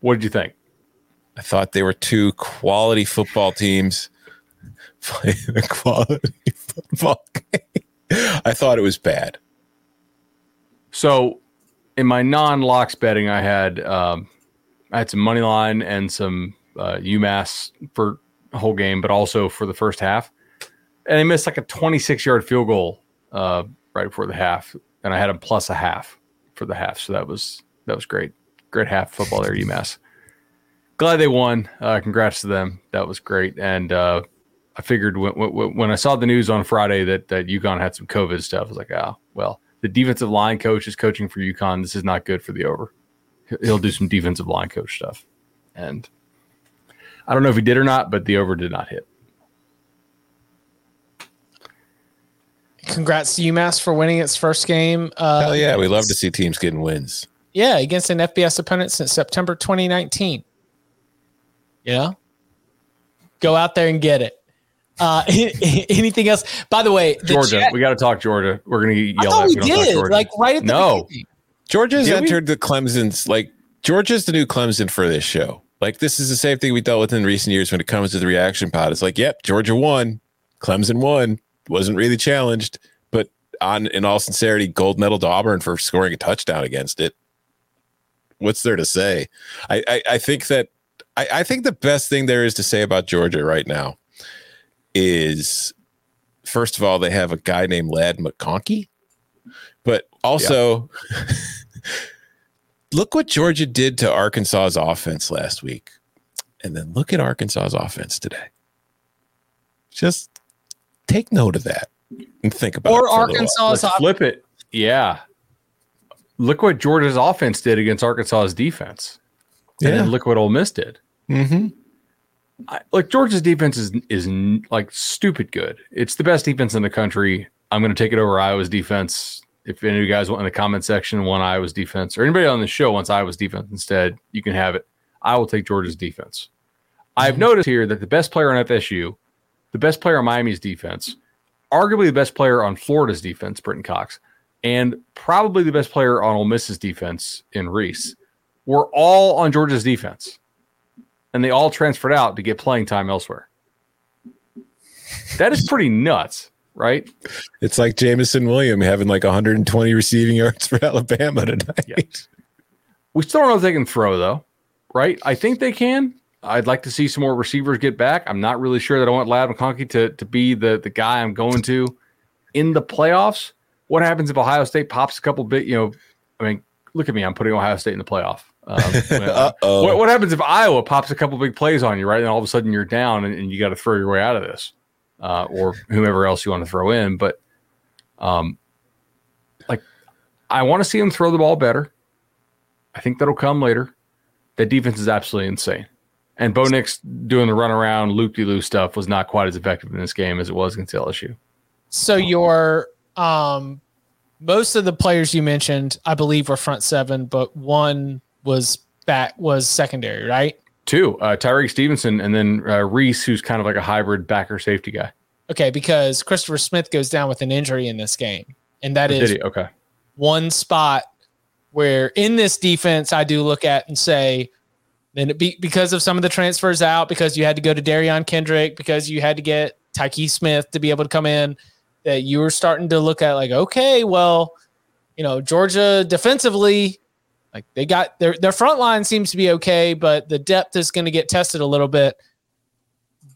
What did you think? I thought they were two quality football teams playing a quality football game. I thought it was bad. So, in my non-locks betting, I had um, I had some money line and some uh, UMass for whole game, but also for the first half. And they missed like a 26 yard field goal uh, right before the half, and I had them plus a half for the half. So that was that was great, great half football there, UMass. Glad they won. Uh, congrats to them. That was great. And uh, I figured when, when, when, I saw the news on Friday that that UConn had some COVID stuff, I was like, oh well, the defensive line coach is coaching for UConn. This is not good for the over. He'll do some defensive line coach stuff, and I don't know if he did or not, but the over did not hit. Congrats to UMass for winning its first game. Uh, Hell yeah, we love to see teams getting wins. Yeah, against an FBS opponent since September 2019. Yeah, go out there and get it. Uh, anything else? By the way, the Georgia, chat, we got to talk Georgia. We're gonna yell at. We did like right at the no. Beginning. Georgia's did entered we? the Clemson's like Georgia's the new Clemson for this show. Like this is the same thing we dealt with in recent years when it comes to the reaction pod. It's like, yep, Georgia won, Clemson won, wasn't really challenged, but on in all sincerity, gold medal to Auburn for scoring a touchdown against it. What's there to say? I I, I think that I, I think the best thing there is to say about Georgia right now is first of all, they have a guy named Ladd McConkey, but also yeah. look what Georgia did to Arkansas's offense last week. And then look at Arkansas's offense today. Just take note of that and think about or it. Or Arkansas's off- flip it. Yeah. Look what Georgia's offense did against Arkansas's defense. And yeah. look what Ole Miss did. Mm-hmm. I, like Georgia's defense is is like stupid good. It's the best defense in the country. I'm going to take it over Iowa's defense if any of you guys want in the comment section want Iowa's defense or anybody on the show wants Iowa's defense instead, you can have it. I will take Georgia's defense. I've mhm. noticed here that the best player on FSU, the best player on Miami's defense, arguably the best player on Florida's defense, Brenton Cox, and probably the best player on Ole Miss's defense in Reese, were all on Georgia's defense. And they all transferred out to get playing time elsewhere. That is pretty nuts right? It's like Jameson William having like 120 receiving yards for Alabama tonight. Yeah. We still don't know if they can throw though, right? I think they can. I'd like to see some more receivers get back. I'm not really sure that I want Ladd McConkey to, to be the, the guy I'm going to in the playoffs. What happens if Ohio State pops a couple bit, you know, I mean, look at me. I'm putting Ohio State in the playoff. Um, what, what, happens if Iowa pops a couple big plays on you, right? And all of a sudden you're down and, and you got to throw your way out of this uh, or whomever else you want to throw in. But um, like I want to see him throw the ball better. I think that'll come later. That defense is absolutely insane. And Bo Nix doing the run around loop de loop stuff was not quite as effective in this game as it was against LSU. So your um most of the players you mentioned, I believe, were front seven, but one was back was secondary, right? Two, uh, Tyrique Stevenson, and then uh, Reese, who's kind of like a hybrid backer safety guy. Okay, because Christopher Smith goes down with an injury in this game, and that is okay. One spot where in this defense, I do look at and say, then it be because of some of the transfers out, because you had to go to Derion Kendrick, because you had to get Tykee Smith to be able to come in, that you were starting to look at like, okay, well, you know, Georgia defensively like they got their their front line seems to be okay, but the depth is going to get tested a little bit.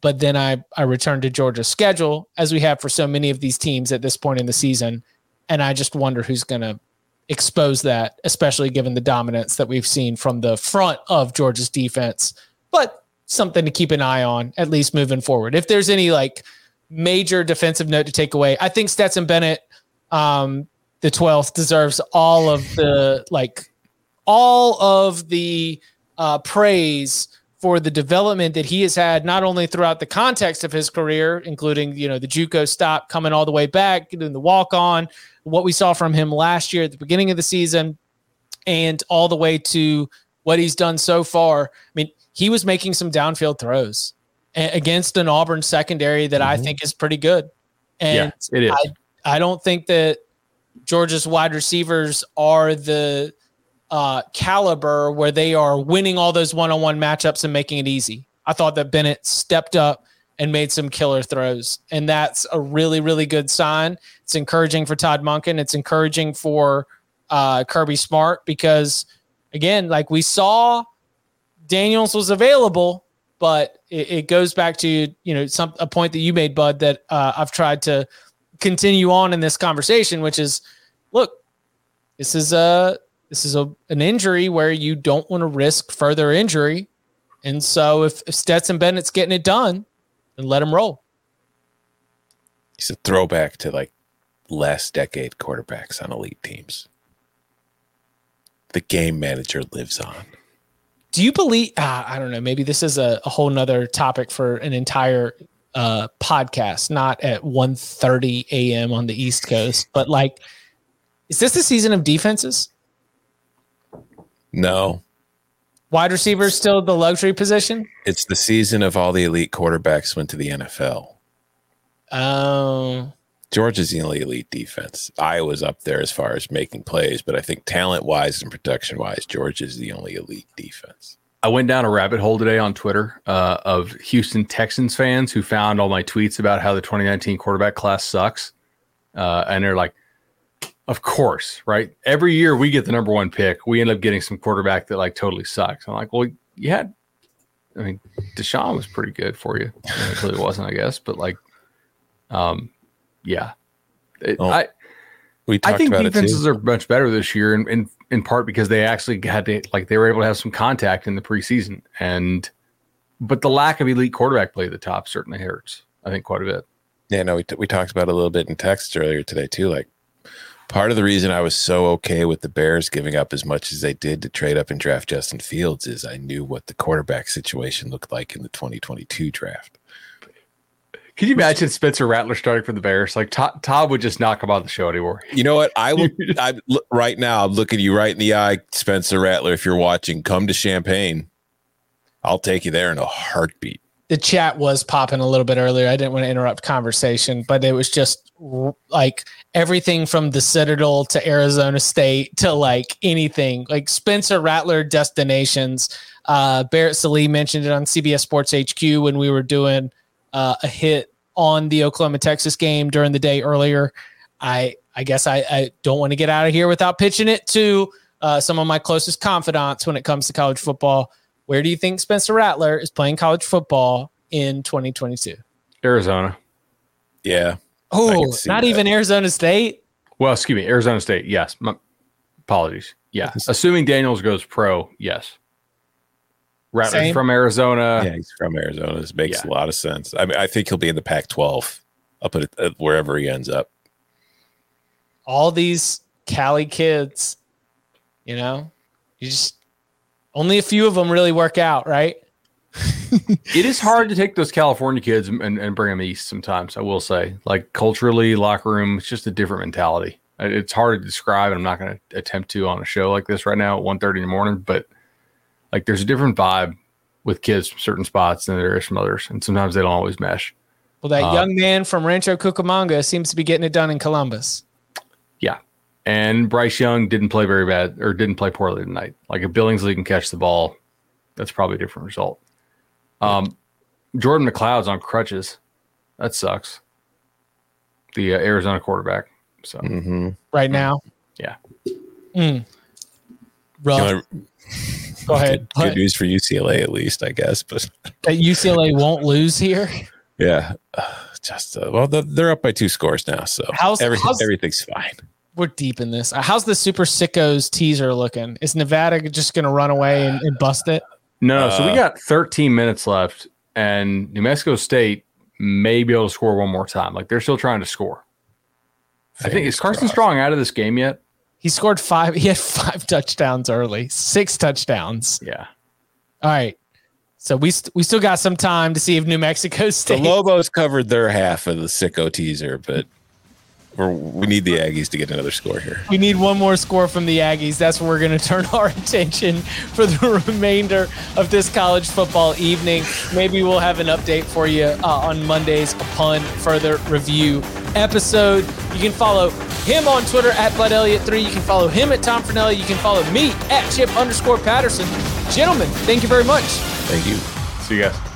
But then I I return to Georgia's schedule as we have for so many of these teams at this point in the season, and I just wonder who's going to expose that, especially given the dominance that we've seen from the front of Georgia's defense. But something to keep an eye on, at least moving forward. If there's any like major defensive note to take away, I think Stetson Bennett, um, the 12th, deserves all of the like all of the uh, praise for the development that he has had, not only throughout the context of his career, including you know the JUCO stop coming all the way back, doing the walk on, what we saw from him last year at the beginning of the season, and all the way to what he's done so far. I mean, he was making some downfield throws against an Auburn secondary that mm-hmm. I think is pretty good. And yeah, it is. I, I don't think that Georgia's wide receivers are the uh, caliber where they are winning all those one-on-one matchups and making it easy. I thought that Bennett stepped up and made some killer throws, and that's a really, really good sign. It's encouraging for Todd Monken. It's encouraging for uh, Kirby Smart because, again, like we saw, Daniels was available, but it, it goes back to you know some a point that you made, Bud, that uh, I've tried to continue on in this conversation, which is, look, this is a this is a, an injury where you don't want to risk further injury. And so if, if Stetson Bennett's getting it done, then let him roll. He's a throwback to like last decade quarterbacks on elite teams. The game manager lives on. Do you believe? Uh, I don't know. Maybe this is a, a whole nother topic for an entire uh, podcast, not at 1.30 a.m. on the East Coast, but like, is this the season of defenses? No. Wide receiver still the luxury position? It's the season of all the elite quarterbacks went to the NFL. Oh. Georgia's the only elite defense. Iowa's up there as far as making plays, but I think talent wise and production wise, Georgia's the only elite defense. I went down a rabbit hole today on Twitter uh, of Houston Texans fans who found all my tweets about how the 2019 quarterback class sucks. Uh, and they're like, of course, right? Every year we get the number one pick, we end up getting some quarterback that like totally sucks. I'm like, well, you had, I mean, Deshaun was pretty good for you. I mean, it wasn't, I guess, but like, um, yeah, it, Oh, I We talked I think defenses are much better this year, and in, in part because they actually had to like they were able to have some contact in the preseason, and but the lack of elite quarterback play at the top certainly hurts. I think quite a bit. Yeah, no, we, t- we talked about it a little bit in text earlier today too. Like part of the reason I was so okay with the Bears giving up as much as they did to trade up and draft Justin Fields is I knew what the quarterback situation looked like in the 2022 draft. Can you imagine Spencer Rattler starting for the Bears? Like Todd, Todd would just knock him out of the show anymore. You know what? I will. I right now. I'm looking you right in the eye, Spencer Rattler. If you're watching, come to Champaign. I'll take you there in a heartbeat. The chat was popping a little bit earlier. I didn't want to interrupt conversation, but it was just like everything from the Citadel to Arizona State to like anything like Spencer Rattler destinations. Uh, Barrett Sallee mentioned it on CBS Sports HQ when we were doing uh, a hit on the Oklahoma Texas game during the day earlier. I I guess I, I don't want to get out of here without pitching it to uh, some of my closest confidants when it comes to college football. Where do you think Spencer Rattler is playing college football in 2022? Arizona. Yeah, Oh, not that. even Arizona State. Well, excuse me, Arizona State. Yes. My, apologies. Yeah. Assuming Daniels goes pro, yes. Rattler's Same. from Arizona. yeah. He's from Arizona. This makes yeah. a lot of sense. I mean, I think he'll be in the Pac-12. I'll put it uh, wherever he ends up. All these Cali kids, you know, you just only a few of them really work out, right? It is hard to take those California kids and, and bring them east sometimes, I will say. Like culturally, locker room, it's just a different mentality. It's hard to describe, and I'm not going to attempt to on a show like this right now at 1.30 in the morning, but like there's a different vibe with kids from certain spots than there is from others. And sometimes they don't always mesh. Well, that Uh, young man from Rancho Cucamonga seems to be getting it done in Columbus. Yeah. And Bryce Young didn't play very bad or didn't play poorly tonight. Like if Billingsley can catch the ball, that's probably a different result. Um, Jordan McCloud's on crutches. That sucks. The uh, Arizona quarterback. So Mm-hmm. right now. Yeah. Mm. Rough. Go ahead. Good, good news for UCLA, at least, I guess. But That UCLA won't lose here. yeah, uh, just uh, well, the, they're up by two scores now, so How's- every, how's- everything's fine. We're deep in this. Uh, How's the Super Sickos teaser looking? Is Nevada just going to run away and, and bust it? no, so we Uh, got 13 minutes left, and New Mexico State may be able to score one more time. Like they're still trying to score. I think is Carson crossed. Strong out of this game yet? He scored five. He had five touchdowns early, six touchdowns. Yeah. All right. So we st- we still got some time to see if New Mexico State. The State. Lobos covered their half of the sicko teaser, but we're, we need the Aggies to get another score here. we need one more score from the Aggies. That's where we're going to turn our attention for the remainder of this college football evening. Maybe we'll have an update for you uh, on Mondays upon further review episode. You can follow him on Twitter at Bud Elliott3. You can follow him at Tom Fornelli. You can follow me at Chip underscore Patterson. Gentlemen, thank you very much. Thank you. See you guys.